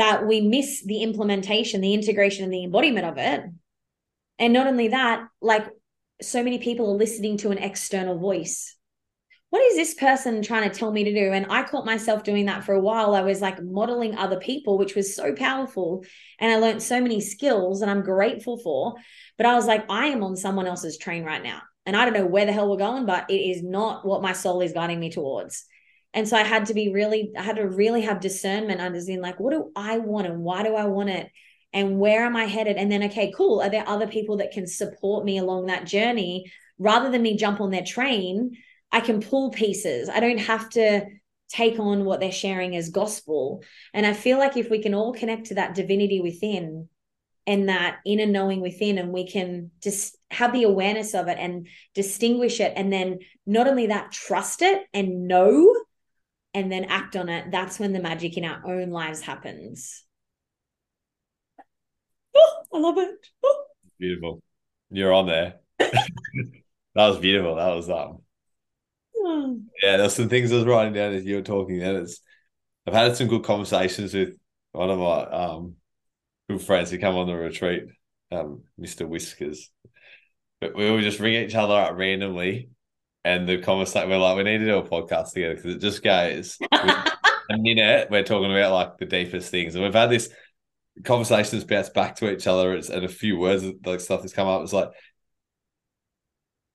that we miss the implementation, the integration, and the embodiment of it. And not only that, like so many people are listening to an external voice. What is this person trying to tell me to do? And I caught myself doing that for a while. I was like modeling other people, which was so powerful. And I learned so many skills and I'm grateful for. But I was like, I am on someone else's train right now. And I don't know where the hell we're going, but it is not what my soul is guiding me towards and so i had to be really i had to really have discernment understanding like what do i want and why do i want it? And where am i headed? And then okay cool. Are there other people that can support me along that journey? Rather than me jump on their train i can pull pieces. I don't have to take on what they're sharing as gospel. And i feel like if we can all connect to that divinity within and that inner knowing within and we can just have the awareness of it and distinguish it and then not only that trust it and know and then act on it that's when the magic in our own lives happens oh, i love it oh. beautiful you're on there <laughs> that was beautiful that was um yeah there's some things i was writing down as you were talking and it's i've had some good conversations with one of my um good friends who come on the retreat, um, Mr. Whiskers. But we will just ring each other up randomly and the conversation we're like, we need to do a podcast together because it just goes <laughs> a minute, we're talking about like the deepest things. And we've had this conversations bounce back to each other and a few words like stuff that's come up. It's like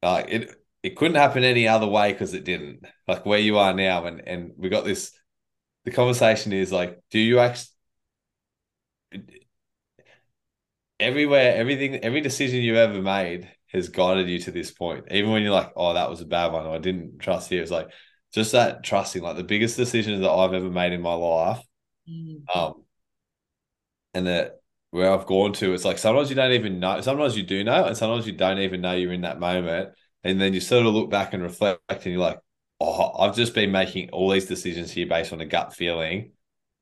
like it it couldn't happen any other way because it didn't. Like where you are now and and we got this the conversation is like, do you actually everywhere, everything, every decision you ever made has guided you to this point. Even when you're like, oh, that was a bad one, or I didn't trust you. It's like just that trusting, like the biggest decisions that I've ever made in my life. Mm. Um, and that where I've gone to, it's like sometimes you don't even know, sometimes you do know, and sometimes you don't even know you're in that moment. And then you sort of look back and reflect, and you're like, oh, I've just been making all these decisions here based on a gut feeling.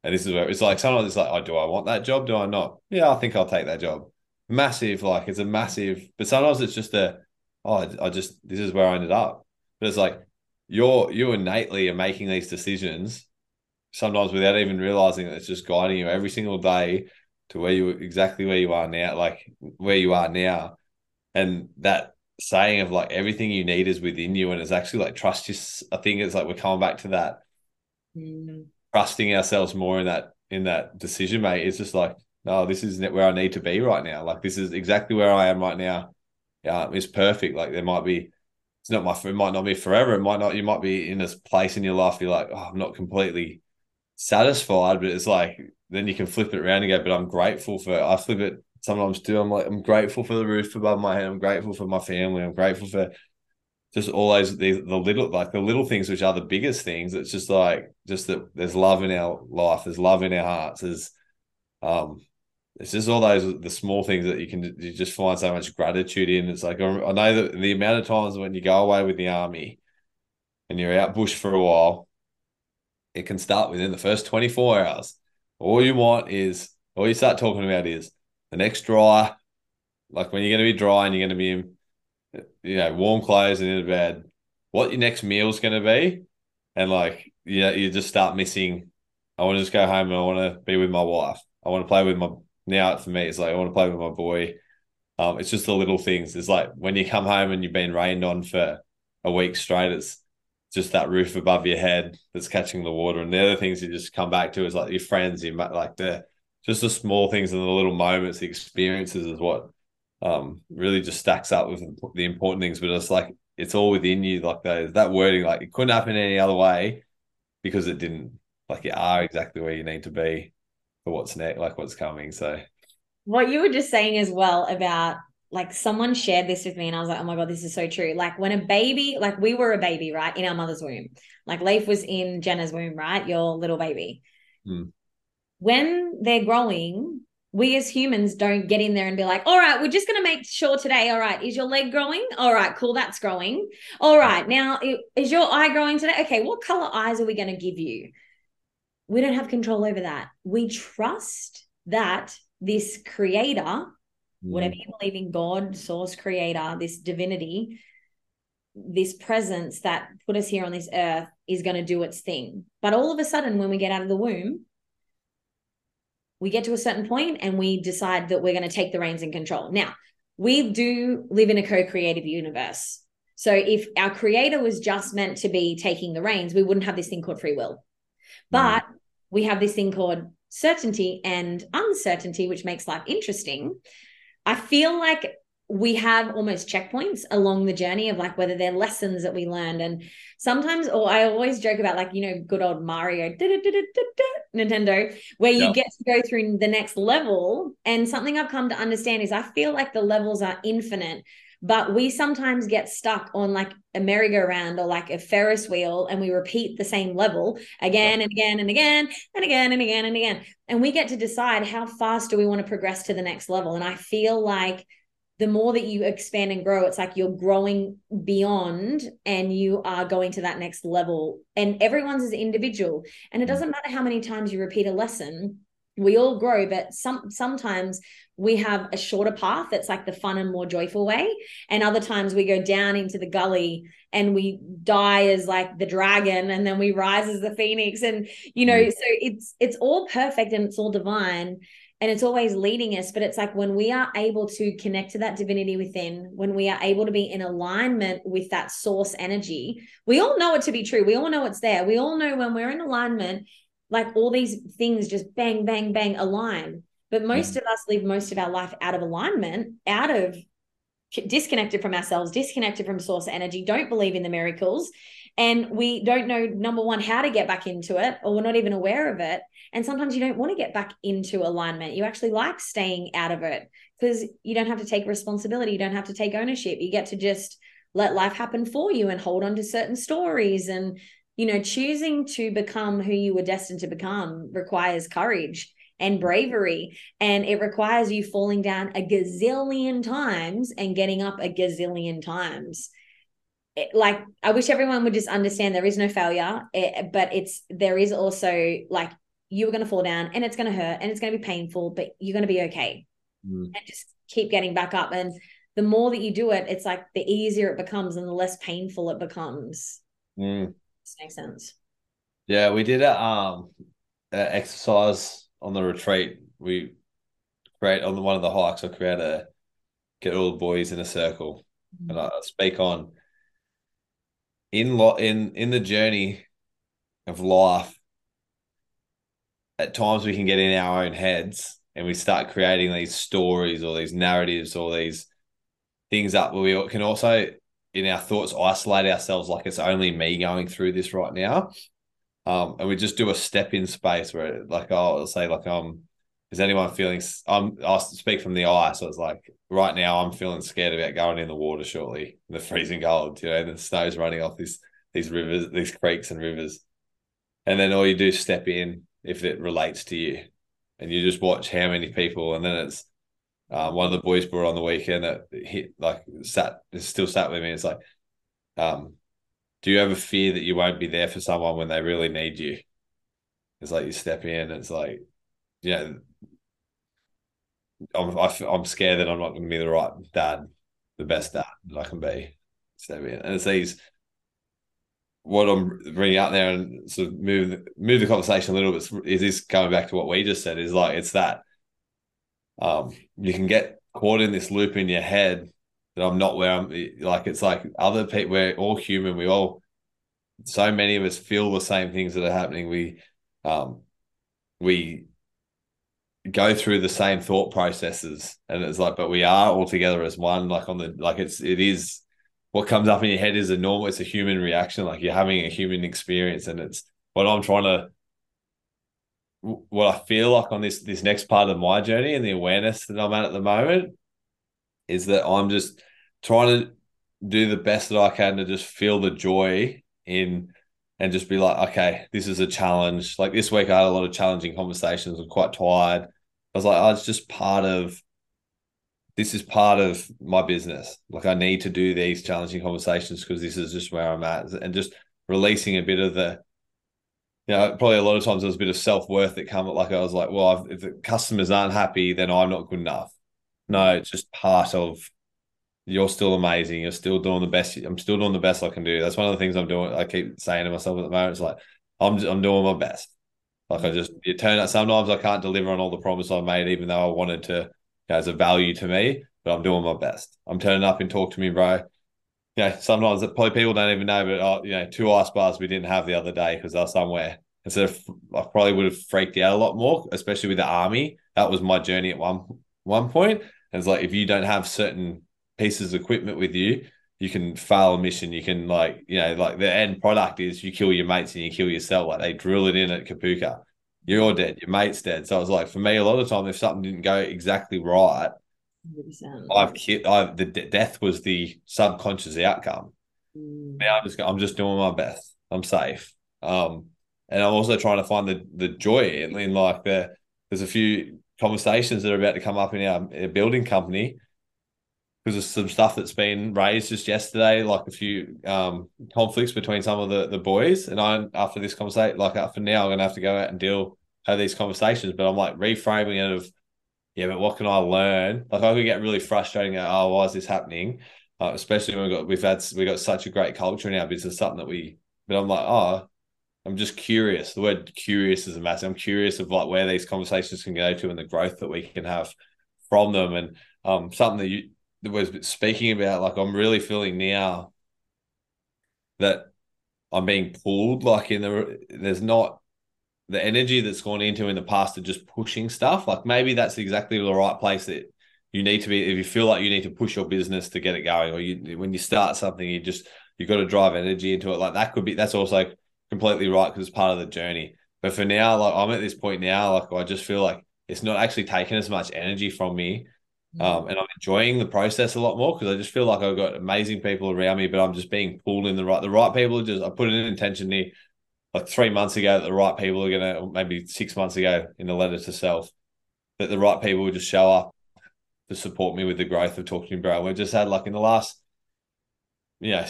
And this is where it's like sometimes it's like, oh, do I want that job? Do I not? Yeah, I think I'll take that job. Massive, like it's a massive, but sometimes it's just a, oh, I just this is where I ended up. But it's like you're you innately are making these decisions sometimes without even realizing that it's just guiding you every single day to where you exactly where you are now, like where you are now. And that saying of like everything you need is within you, and it's actually like trust you. I think it's like we're coming back to that. Mm trusting ourselves more in that in that decision, mate. It's just like, no, this is where I need to be right now. Like this is exactly where I am right now. Yeah, it's perfect. Like there might be, it's not my, it might not be forever. It might not. You might be in this place in your life. You're like, oh, I'm not completely satisfied, but it's like then you can flip it around and go, but I'm grateful for. I flip it sometimes too. I'm like, I'm grateful for the roof above my head. I'm grateful for my family. I'm grateful for just all those the, the little like the little things which are the biggest things it's just like just that there's love in our life there's love in our hearts there's um it's just all those the small things that you can you just find so much gratitude in it's like i know that the amount of times when you go away with the army and you're out bush for a while it can start within the first 24 hours all you want is all you start talking about is the next dry like when you're going to be dry and you're going to be in you know, warm clothes and in a bed, what your next meal is going to be. And like, yeah, you just start missing. I want to just go home and I want to be with my wife. I want to play with my, now for me, it's like, I want to play with my boy. Um, it's just the little things. It's like when you come home and you've been rained on for a week straight, it's just that roof above your head that's catching the water. And the other things you just come back to is like your friends, you like the, just the small things and the little moments, the experiences is what um, really just stacks up with the important things. But it's like it's all within you. Like that that wording, like it couldn't happen any other way because it didn't. Like you are exactly where you need to be for what's next, like what's coming. So what you were just saying as well about like someone shared this with me and I was like, oh my God, this is so true. Like when a baby, like we were a baby, right? In our mother's womb. Like Leif was in Jenna's womb, right? Your little baby. Hmm. When they're growing, we as humans don't get in there and be like, all right, we're just going to make sure today. All right, is your leg growing? All right, cool, that's growing. All right, now is your eye growing today? Okay, what color eyes are we going to give you? We don't have control over that. We trust that this creator, mm. whatever you believe in, God, source creator, this divinity, this presence that put us here on this earth is going to do its thing. But all of a sudden, when we get out of the womb, we get to a certain point and we decide that we're going to take the reins and control. Now, we do live in a co-creative universe. So if our creator was just meant to be taking the reins, we wouldn't have this thing called free will. But mm. We have this thing called certainty and uncertainty, which makes life interesting. I feel like we have almost checkpoints along the journey of like whether they're lessons that we learned and sometimes or i always joke about like you know good old mario nintendo where you yep. get to go through the next level and something i've come to understand is i feel like the levels are infinite but we sometimes get stuck on like a merry-go-round or like a Ferris wheel and we repeat the same level again and again and again and again and again and again. And we get to decide how fast do we want to progress to the next level. And I feel like the more that you expand and grow, it's like you're growing beyond and you are going to that next level. And everyone's is individual. And it mm. doesn't matter how many times you repeat a lesson, we all grow, but some sometimes we have a shorter path that's like the fun and more joyful way. And other times we go down into the gully and we die as like the dragon and then we rise as the phoenix. And you know, mm. so it's it's all perfect and it's all divine and it's always leading us but it's like when we are able to connect to that divinity within when we are able to be in alignment with that source energy we all know it to be true we all know it's there we all know when we're in alignment like all these things just bang bang bang align. But most of us live most of our life out of alignment out of disconnected from ourselves disconnected from source energy don't believe in the miracles and we don't know number one how to get back into it or we're not even aware of it. And sometimes you don't want to get back into alignment. You actually like staying out of it because you don't have to take responsibility you don't have to take ownership. You get to just let life happen for you and hold on to certain stories and you know choosing to become who you were destined to become requires courage and bravery and it requires you falling down a gazillion times and getting up a gazillion times it, like I wish everyone would just understand there is no failure, it, eh, but it's there is also like you are going to fall down and it's going to hurt and it's going to be painful, but you're going to be okay, mm. and just keep getting back up. And the more that you do it, it's like the easier it becomes and the less painful it becomes. Mm. This makes sense. Yeah, we did a um a exercise on the retreat. We create on the, one of the hikes. I create a get all the boys in a circle, mm. and I speak on in lot in in the journey of life, at times we can get in our own heads and we start creating these stories or these narratives or these things up where we can also in our thoughts isolate ourselves like it's only me going through this right now um and we just do a step in space where like i'll say like um is anyone feeling i'm i'll speak from the eye so it's like right now I'm feeling scared about going in the water shortly the freezing cold, you know, the snow's running off these these rivers, these creeks and rivers. And then all you do step in if it relates to you. And you just watch how many people, and then it's um, one of the boys brought on the weekend that hit like sat still sat with me. It's like, um, do you ever fear that you won't be there for someone when they really need you? It's like you step in, it's like, you know, I'm I, am i am scared that I'm not going to be the right dad, the best dad that I can be. So and it's these what I'm bringing out there and sort of move move the conversation a little bit is this coming back to what we just said is like it's that um you can get caught in this loop in your head that I'm not where I'm like it's like other people we're all human. We all so many of us feel the same things that are happening. We um we go through the same thought processes and it's like but we are all together as one like on the like it's it is what comes up in your head is a normal it's a human reaction. Like you're having a human experience and it's what i'm trying to what i feel like on this this next part of my journey and the awareness that i'm at at the moment is that i'm just trying to do the best that i can to just feel the joy in and just be like, okay, this is a challenge. Like this week, I had a lot of challenging conversations. I'm quite tired. I was like, oh, it's just part of this is part of my business. Like I need to do these challenging conversations because this is just where I'm at, and just releasing a bit of the, you know, probably a lot of times there was a bit of self worth that come. Up. Like I was like, well, if the customers aren't happy, then I'm not good enough. No, it's just part of. You're still amazing. You're still doing the best. I'm still doing the best I can do. That's one of the things I'm doing. I keep saying to myself at the moment. It's like I'm I'm doing my best. Like I mm. just it turned out sometimes I can't deliver on all the promise I've made, even though I wanted to you know, as a value to me. But I'm doing my best. I'm turning up and talk to me, bro. Yeah, sometimes that probably people don't even know, but oh, you know, two ice bars we didn't have the other day because they're somewhere. Instead of I probably would have freaked out a lot more, especially with the army. That was my journey at one one point. And it's like if you don't have certain pieces of equipment with you, you can fail a mission. You can like, you know, like the end product is you kill your mates and you kill yourself. Like they drill it in at Kapooka. You're dead, your mate's dead. So I was like, for me, a lot of the time, if something didn't go exactly right, I've, I've the death was the subconscious outcome. Mm. Now I'm just I'm just doing my best. I'm safe. Um, and I'm also trying to find the the joy in, in like the there's a few conversations that are about to come up in our, our building company because of some stuff that's been raised just yesterday, like a few um, conflicts between some of the, the boys. And I, after this conversation, like after now, I'm gonna have to go out and deal have these conversations. But I'm like reframing it of, yeah, but what can I learn? Like I could get really frustrating. At, oh, why is this happening? Uh, especially when we got we've had we got such a great culture in our business, something that we. But I'm like, oh, I'm just curious. The word curious is a massive. I'm curious of like where these conversations can go to and the growth that we can have from them. And um, something that you that was speaking about, like I'm really feeling now that I'm being pulled. Like in the there's not the energy that's gone into in the past of just pushing stuff. Like maybe that's exactly the right place that you need to be. If you feel like you need to push your business to get it going, or you when you start something, you just you got to drive energy into it. Like that could be that's also completely right because it's part of the journey. But for now, like I'm at this point now, like I just feel like it's not actually taking as much energy from me um, and I'm enjoying the process a lot more because I just feel like I've got amazing people around me, but I'm just being pulled in the right. The right people are just I put an intention here like three months ago that the right people are gonna maybe six months ago in the letter to self that the right people would just show up to support me with the growth of Talk to Me Bro. We've just had like in the last you know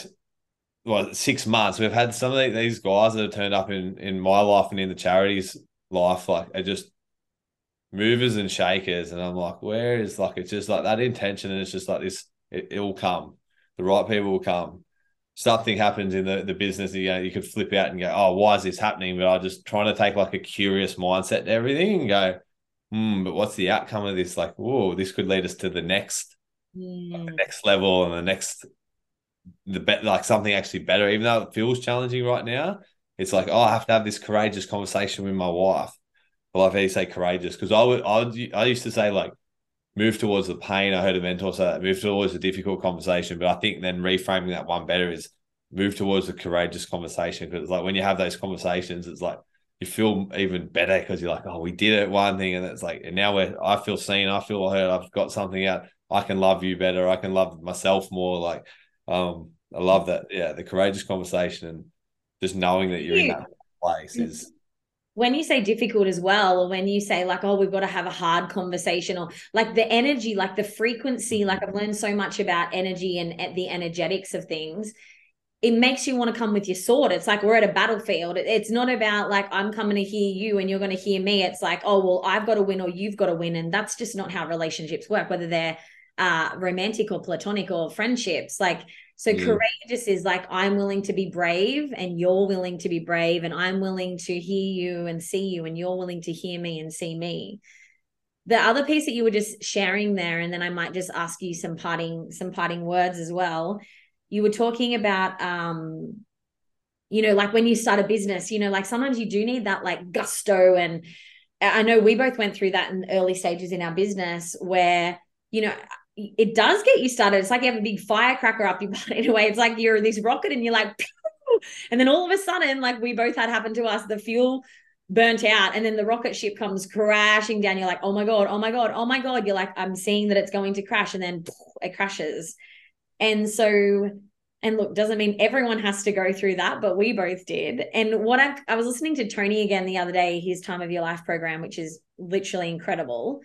well six months we've had some of these guys that have turned up in in my life and in the charities life like are just movers and shakers. And I'm like, where is like, it's just like that intention. And it's just like this, it, it will come. The right people will come. Something happens in the, the business, you know, you could flip out and go, oh, why is this happening? But I just trying to take like a curious mindset to everything and go, hmm, but what's the outcome of this? Like, whoa, this could lead us to the next, mm. the next level and the next, the bet like something actually better, even though it feels challenging right now. It's like, oh, I have to have this courageous conversation with my wife well, I've heard you say courageous because I would, I would, I used to say like move towards the pain. I heard a mentor say that move towards a difficult conversation, but I think then reframing that one better is move towards a courageous conversation because like when you have those conversations, it's like you feel even better because you're like, oh, we did it one thing, and it's like, and now we're, I feel seen, I feel heard, I've got something out. I can love you better. I can love myself more. Like, um, I love that. Yeah, the courageous conversation and just knowing that you're in that place is when you say difficult as well, or when you say like, oh, we've got to have a hard conversation, or like the energy, like the frequency, like I've learned so much about energy and the energetics of things. It makes you want to come with your sword. It's like we're at a battlefield. It's not about like I'm coming to hear you and you're going to hear me. It's like, oh, well, I've got to win or you've got to win. And that's just not how relationships work, whether they're uh, romantic or platonic or friendships. Like so mm. courageous is like I'm willing to be brave and you're willing to be brave and I'm willing to hear you and see you and you're willing to hear me and see me. The other piece that you were just sharing there and then I might just ask you some parting some parting words as well. You were talking about um you know like when you start a business, you know like sometimes you do need that like gusto and I know we both went through that in early stages in our business where you know it does get you started. It's like you have a big firecracker up your <laughs> butt in a way. It's like you're this rocket and you're like, Pew! and then all of a sudden, like we both had happen to us, the fuel burnt out, and then the rocket ship comes crashing down. You're like, oh my god, oh my god, oh my god. You're like, I'm seeing that it's going to crash, and then it crashes. And so, and look, doesn't mean everyone has to go through that, but we both did. And what I, I was listening to Tony again the other day, his Time of Your Life program, which is literally incredible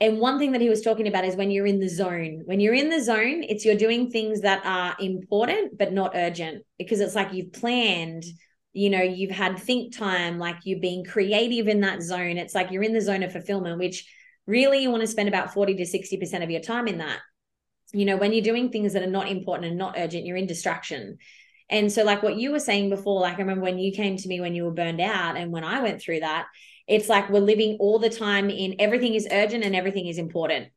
and one thing that he was talking about is when you're in the zone. When you're in the zone, it's you're doing things that are important but not urgent because it's like you've planned, you know, you've had think time, like you've been creative in that zone. It's like you're in the zone of fulfillment, which really you want to spend about 40 to 60% of your time in that. You know, when you're doing things that are not important and not urgent, you're in distraction. And so, like what you were saying before, like I remember when you came to me when you were burned out, and when I went through that, it's like we're living all the time in everything is urgent and everything is important.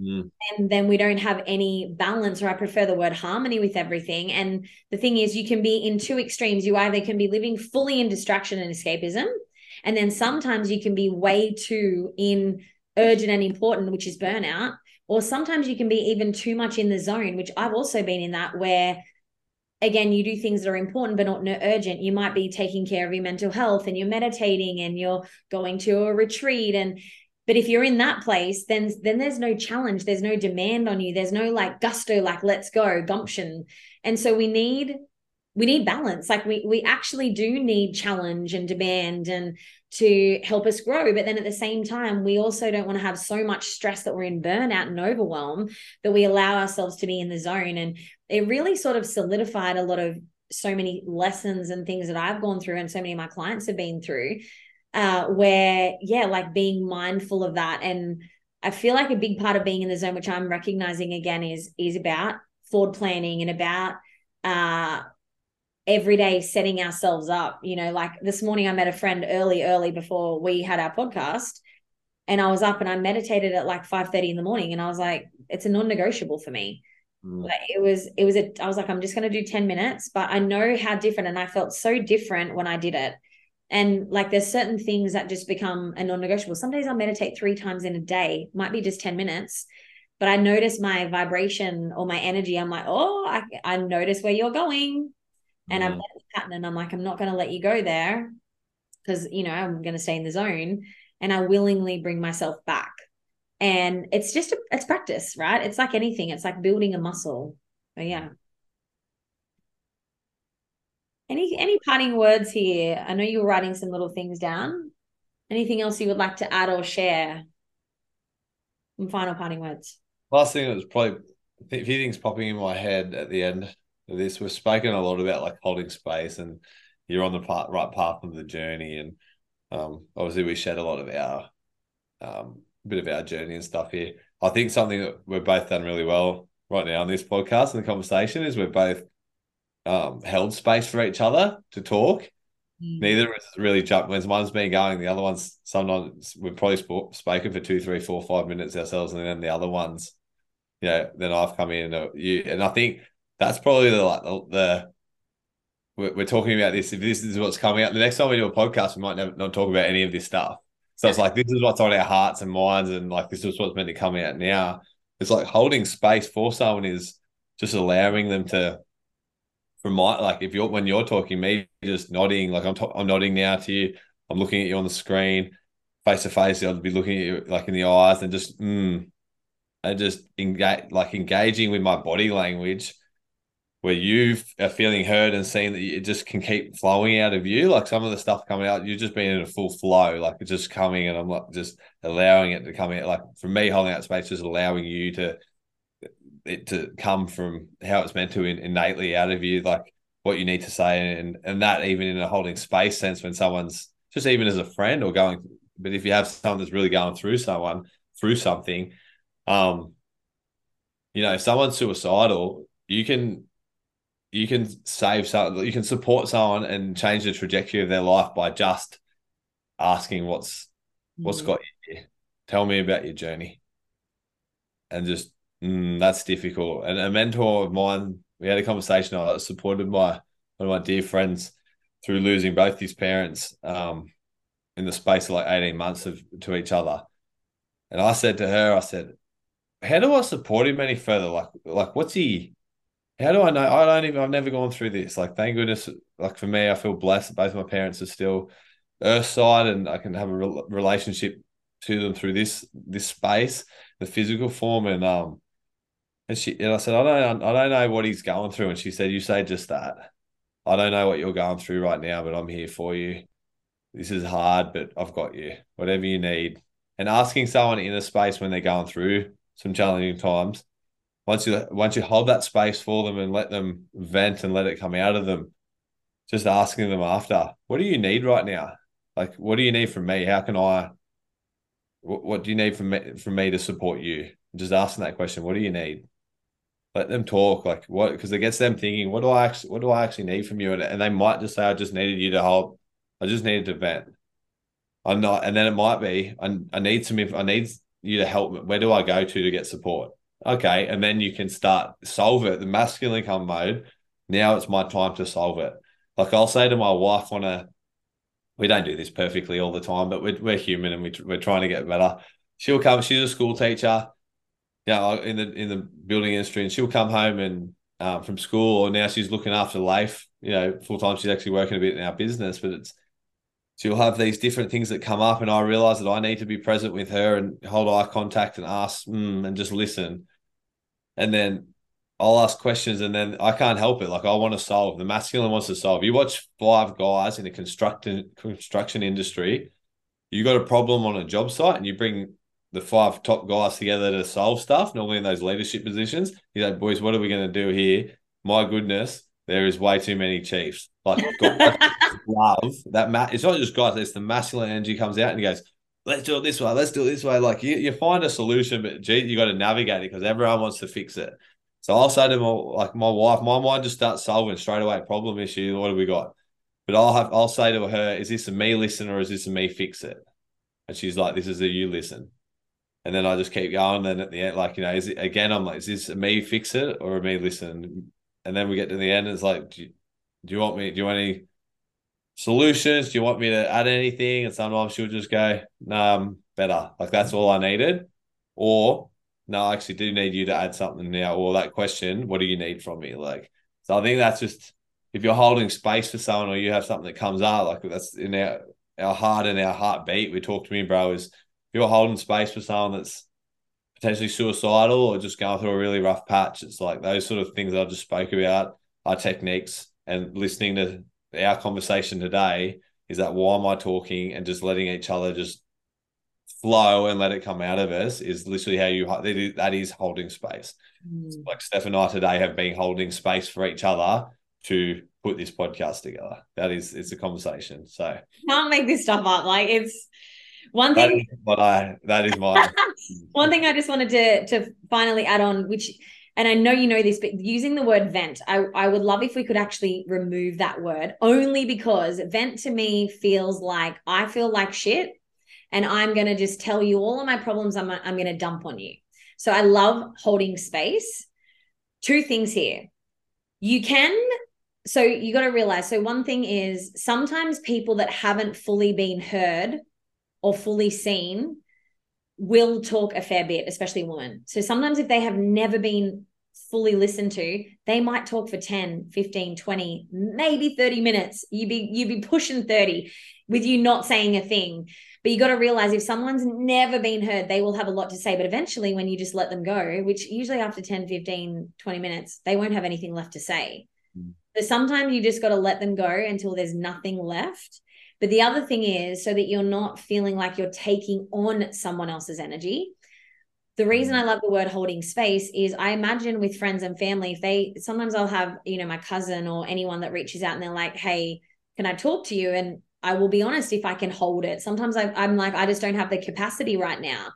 Mm. And then we don't have any balance, or I prefer the word harmony with everything. And the thing is, you can be in two extremes. You either can be living fully in distraction and escapism, and then sometimes you can be way too in urgent and important, which is burnout. Or sometimes you can be even too much in the zone, which I've also been in that where again you do things that are important but not urgent. You might be taking care of your mental health and you're meditating and you're going to a retreat and but if you're in that place then then there's no challenge. There's no demand on you. There's no like gusto like let's go gumption. And so we need we need balance. Like we we actually do need challenge and demand and to help us grow. But then at the same time we also don't want to have so much stress that we're in burnout and overwhelm that we allow ourselves to be in the zone. And it really sort of solidified a lot of so many lessons and things that I've gone through and so many of my clients have been through uh where yeah like being mindful of that. And I feel like a big part of being in the zone which I'm recognizing again is is about forward planning and about uh every day setting ourselves up you know like this morning i met a friend early early before we had our podcast and i was up and i meditated at like 5 30 in the morning and i was like it's a non-negotiable for me. Mm. like it was it was a i was like i'm just going to do 10 minutes but i know how different and i felt so different when i did it. And like there's certain things that just become a non-negotiable. Some days i'll meditate three times in a day might be just 10 minutes but i notice my vibration or my energy. I'm like oh i, I notice where you're going and mm. I'm pattern and I'm like, I'm not going to let you go there because, you know, I'm going to stay in the zone and I willingly bring myself back. And it's just, a, it's practice, right? It's like anything. It's like building a muscle. But yeah. Any, any parting words here? I know you were writing some little things down. Anything else you would like to add or share? Some final parting words. Last thing that was probably a few things popping in my head at the end this. We've spoken a lot about like holding space, and you're on the part, right path of the journey. And um, obviously, we shared a lot of our um, bit of our journey and stuff here. I think something that we've both done really well right now in this podcast and the conversation is we've both um, held space for each other to talk. Mm. Neither of us really jumped when one's been going, the other one's sometimes we've probably sp- spoken for two, three, four, five minutes ourselves, and then the other ones, you know, then I've come in and uh, you, and I think that's probably the like the, the we're, we're, talking about this. If this is what's coming out, the next time we do a podcast, we might never, not talk about any of this stuff. So it's like this is what's on our hearts and minds, and like this is what's meant to come out now. It's like holding space for someone is just allowing them to. From my like, if you're when you're talking, me just nodding, like I'm to, I'm nodding now to you. I'm looking at you on the screen, face to face. I'll be looking at you like in the eyes and just mm, and just engage like engaging with my body language where you are feeling heard and seeing that it just can keep flowing out of you. Like some of the stuff coming out, you're just being in a full flow, like it's just coming, and I'm like just allowing it to come out. Like for me, holding out space, just allowing you to it to come from how it's meant to in, innately out of you, like what you need to say, and and that even in a holding space sense when someone's just even as a friend or going, but if you have someone that's really going through someone through something, um, you know, if someone's suicidal, you can you can save some, you can support someone and change the trajectory of their life by just asking what's mm. what's got you here. Tell me about your journey. And just mm, that's difficult. And a mentor of mine, we had a conversation. I supported by one of my dear friends through losing both his parents um, in the space of like 18 months of to each other. And I said to her, I said, How do I support him any further? Like, like what's he how do I know? I don't even. I've never gone through this. Like, thank goodness. Like for me, I feel blessed. Both my parents are still Earthside, and I can have a re- relationship to them through this this space, the physical form. And um, and she and I said, I don't, I don't know what he's going through. And she said, you say just that. I don't know what you're going through right now, but I'm here for you. This is hard, but I've got you. Whatever you need. And asking someone in a space when they're going through some challenging times once you once you hold that space for them and let them vent and let it come out of them, just asking them after, what do you need right now? Like, what do you need from me? How can I? What, what do you need from me from me to support you? Just asking that question. What do you need? Let them talk. Like what? Because it gets them thinking. What do I actually? What do I actually need from you? And, and they might just say, I just needed you to hold. I just needed to vent. I'm not, and then it might be, I, I need some. I need you to help me. Where do I go to to get support? Okay. And then you can start solve it. The masculine income mode. Now it's my time to solve it. Like I'll say to my wife on a, we don't do this perfectly all the time, but we're, we're human and we, we're trying to get better. She'll come, she's a school teacher, you know, in the, in the building industry and she'll come home and um, from school or now she's looking after life, you know, full time. She's actually working a bit in our business, but it's, she'll have these different things that come up, and I realize that I need to be present with her and hold eye contact and ask mm, and just listen. And then I'll ask questions, and then I can't help it. Like I want to solve. The masculine wants to solve. You watch five guys in the construction construction industry. You got a problem on a job site, and you bring the five top guys together to solve stuff. Normally in those leadership positions, you know, boys, what are we going to do here? My goodness, there is way too many chiefs. Like <laughs> love that. Ma- it's not just guys; it's the masculine energy comes out and he goes, "Let's do it this way. Let's do it this way." Like you, you find a solution, but gee, you got to navigate it because everyone wants to fix it. So I'll say to my like my wife, my mind just starts solving straight away problem issue. What do we got? But I'll have I'll say to her, "Is this a me listen or is this a me fix it?" And she's like, "This is a you listen." And then I just keep going. Then at the end, like you know, is it again? I'm like, "Is this a me fix it or a me listen?" And then we get to the end, and it's like, do you, do you want me? Do you want any solutions? Do you want me to add anything? And sometimes she'll just go, no, I'm better. Like that's all I needed. Or no, I actually do need you to add something now. Or that question, what do you need from me? Like, so I think that's just if you're holding space for someone or you have something that comes out, like that's in our our heart and our heartbeat. We Talk to Me Bro, is if you're holding space for someone that's potentially suicidal or just going through a really rough patch, it's like those sort of things I just spoke about, our techniques and listening to our conversation today is that why am I talking and just letting each other just flow and let it come out of us is literally how you that is holding space. Mm. like Steph and I today have been holding space for each other to put this podcast together. That is it's a conversation. So can't make this stuff up. Like it's one thing But I that is my <laughs> one thing I just wanted to to finally add on, which and I know you know this, but using the word vent, I, I would love if we could actually remove that word only because vent to me feels like I feel like shit and I'm going to just tell you all of my problems I'm, I'm going to dump on you. So I love holding space. Two things here. You can, so you got to realize. So, one thing is sometimes people that haven't fully been heard or fully seen will talk a fair bit, especially women. So sometimes if they have never been fully listened to, they might talk for 10, 15, 20, maybe 30 minutes. You'd be you'd be pushing 30 with you not saying a thing. But you got to realize if someone's never been heard, they will have a lot to say. But eventually, when you just let them go, which usually after 10, 15, 20 minutes, they won't have anything left to say. Mm. But sometimes you just got to let them go until there's nothing left. But the other thing is so that you're not feeling like you're taking on someone else's energy. The reason I love the word holding space is I imagine with friends and family, if they sometimes I'll have, you know, my cousin or anyone that reaches out and they're like, hey, can I talk to you? And I will be honest if I can hold it. Sometimes I, I'm like, I just don't have the capacity right now.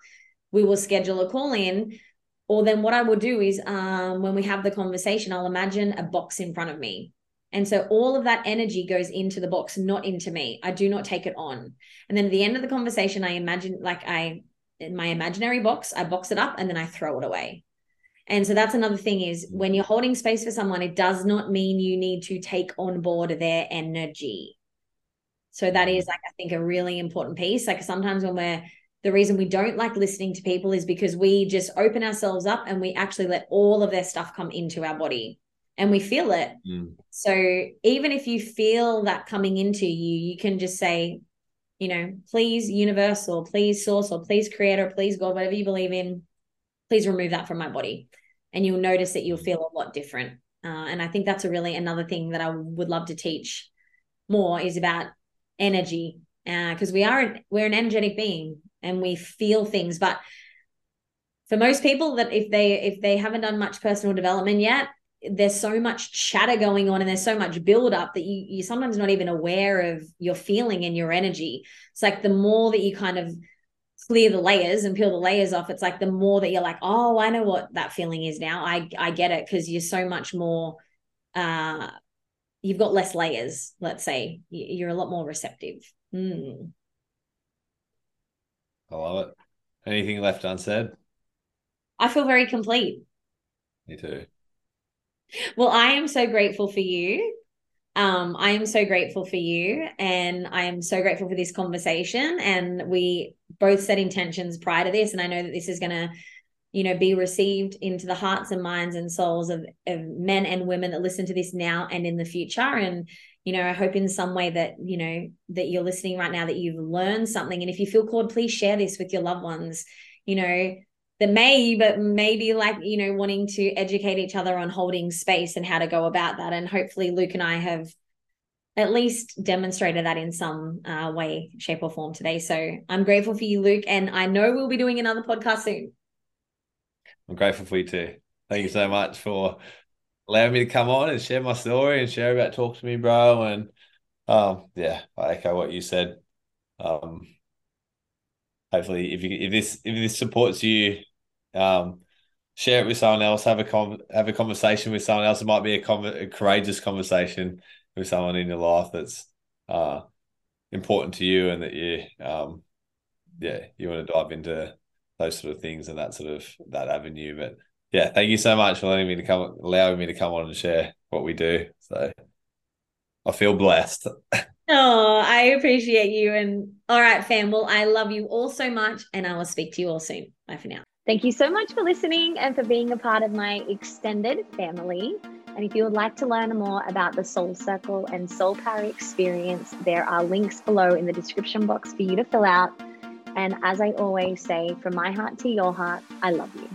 We will schedule a call in. Or then what I will do is um, when we have the conversation, I'll imagine a box in front of me and so all of that energy goes into the box, not into me. I do not take it on. And then at the end of the conversation, I imagine like I, in my imaginary box, I box it up and then I throw it away. And so that's another thing is mm. when you're holding space for someone, it does not mean you need to take on board their energy. So that is mm. like, I think, a really important piece. Like sometimes when we're, the reason we don't like listening to people is because we just open ourselves up and we actually let all of their stuff come into our body and we feel it. Mm. So even if you feel that coming into you, you can just say, you know, please universal, please source, or please creator, please God, whatever you believe in, please remove that from my body. And you'll notice that you'll feel a lot different. Uh, and I think that's a really another thing that I would love to teach more is about energy because uh, we are we're an energetic being and we feel things but for most people that if they if they haven't done much personal development yet there's so much chatter going on and there's so much build up that you you're sometimes not even aware of your feeling and your energy. It's like the more that you kind of clear the layers and peel the layers off, it's like the more that you're like, oh, I know what that feeling is now. I I get it because you're so much more uh you've got less layers, let's say. You're a lot more receptive. Mm. I love it. Anything left unsaid? I feel very complete. Me too. Well, I am so grateful for you. Um, I am so grateful for you and I am so grateful for this conversation. And we both set intentions prior to this. And I know that this is going to, you know, be received into the hearts and minds and souls of, of men and women that listen to this now and in the future. And, you know, I hope in some way that, you know, that you're listening right now that you've learned something. And if you feel called, please share this with your loved ones, you know, that may, but maybe like, you know, wanting to educate each other on holding space and how to go about that. And hopefully Luke and I have at least demonstrated that in some uh, way, shape, or form today. So I'm grateful for you, Luke. And I know we'll be doing another podcast soon. I'm grateful for you too. Thank you so much for allowing me to come on and share my story and share about Talk to Me Bro. And um, yeah, I echo what you said. Um, hopefully, if you if this if this supports you, um, share it with someone else. Have a have a conversation with someone else. It might be a, a courageous conversation with someone in your life that's uh important to you, and that you um, yeah, you want to dive into those sort of things and that sort of that avenue. But yeah, thank you so much for letting me to come, allowing me to come on and share what we do. So I feel blessed. <laughs> Oh, I appreciate you. And all right, fam. Well, I love you all so much, and I will speak to you all soon. Bye for now. Thank you so much for listening and for being a part of my extended family. And if you would like to learn more about the Soul Circle and Soul Power experience, there are links below in the description box for you to fill out. And as I always say, from my heart to your heart, I love you.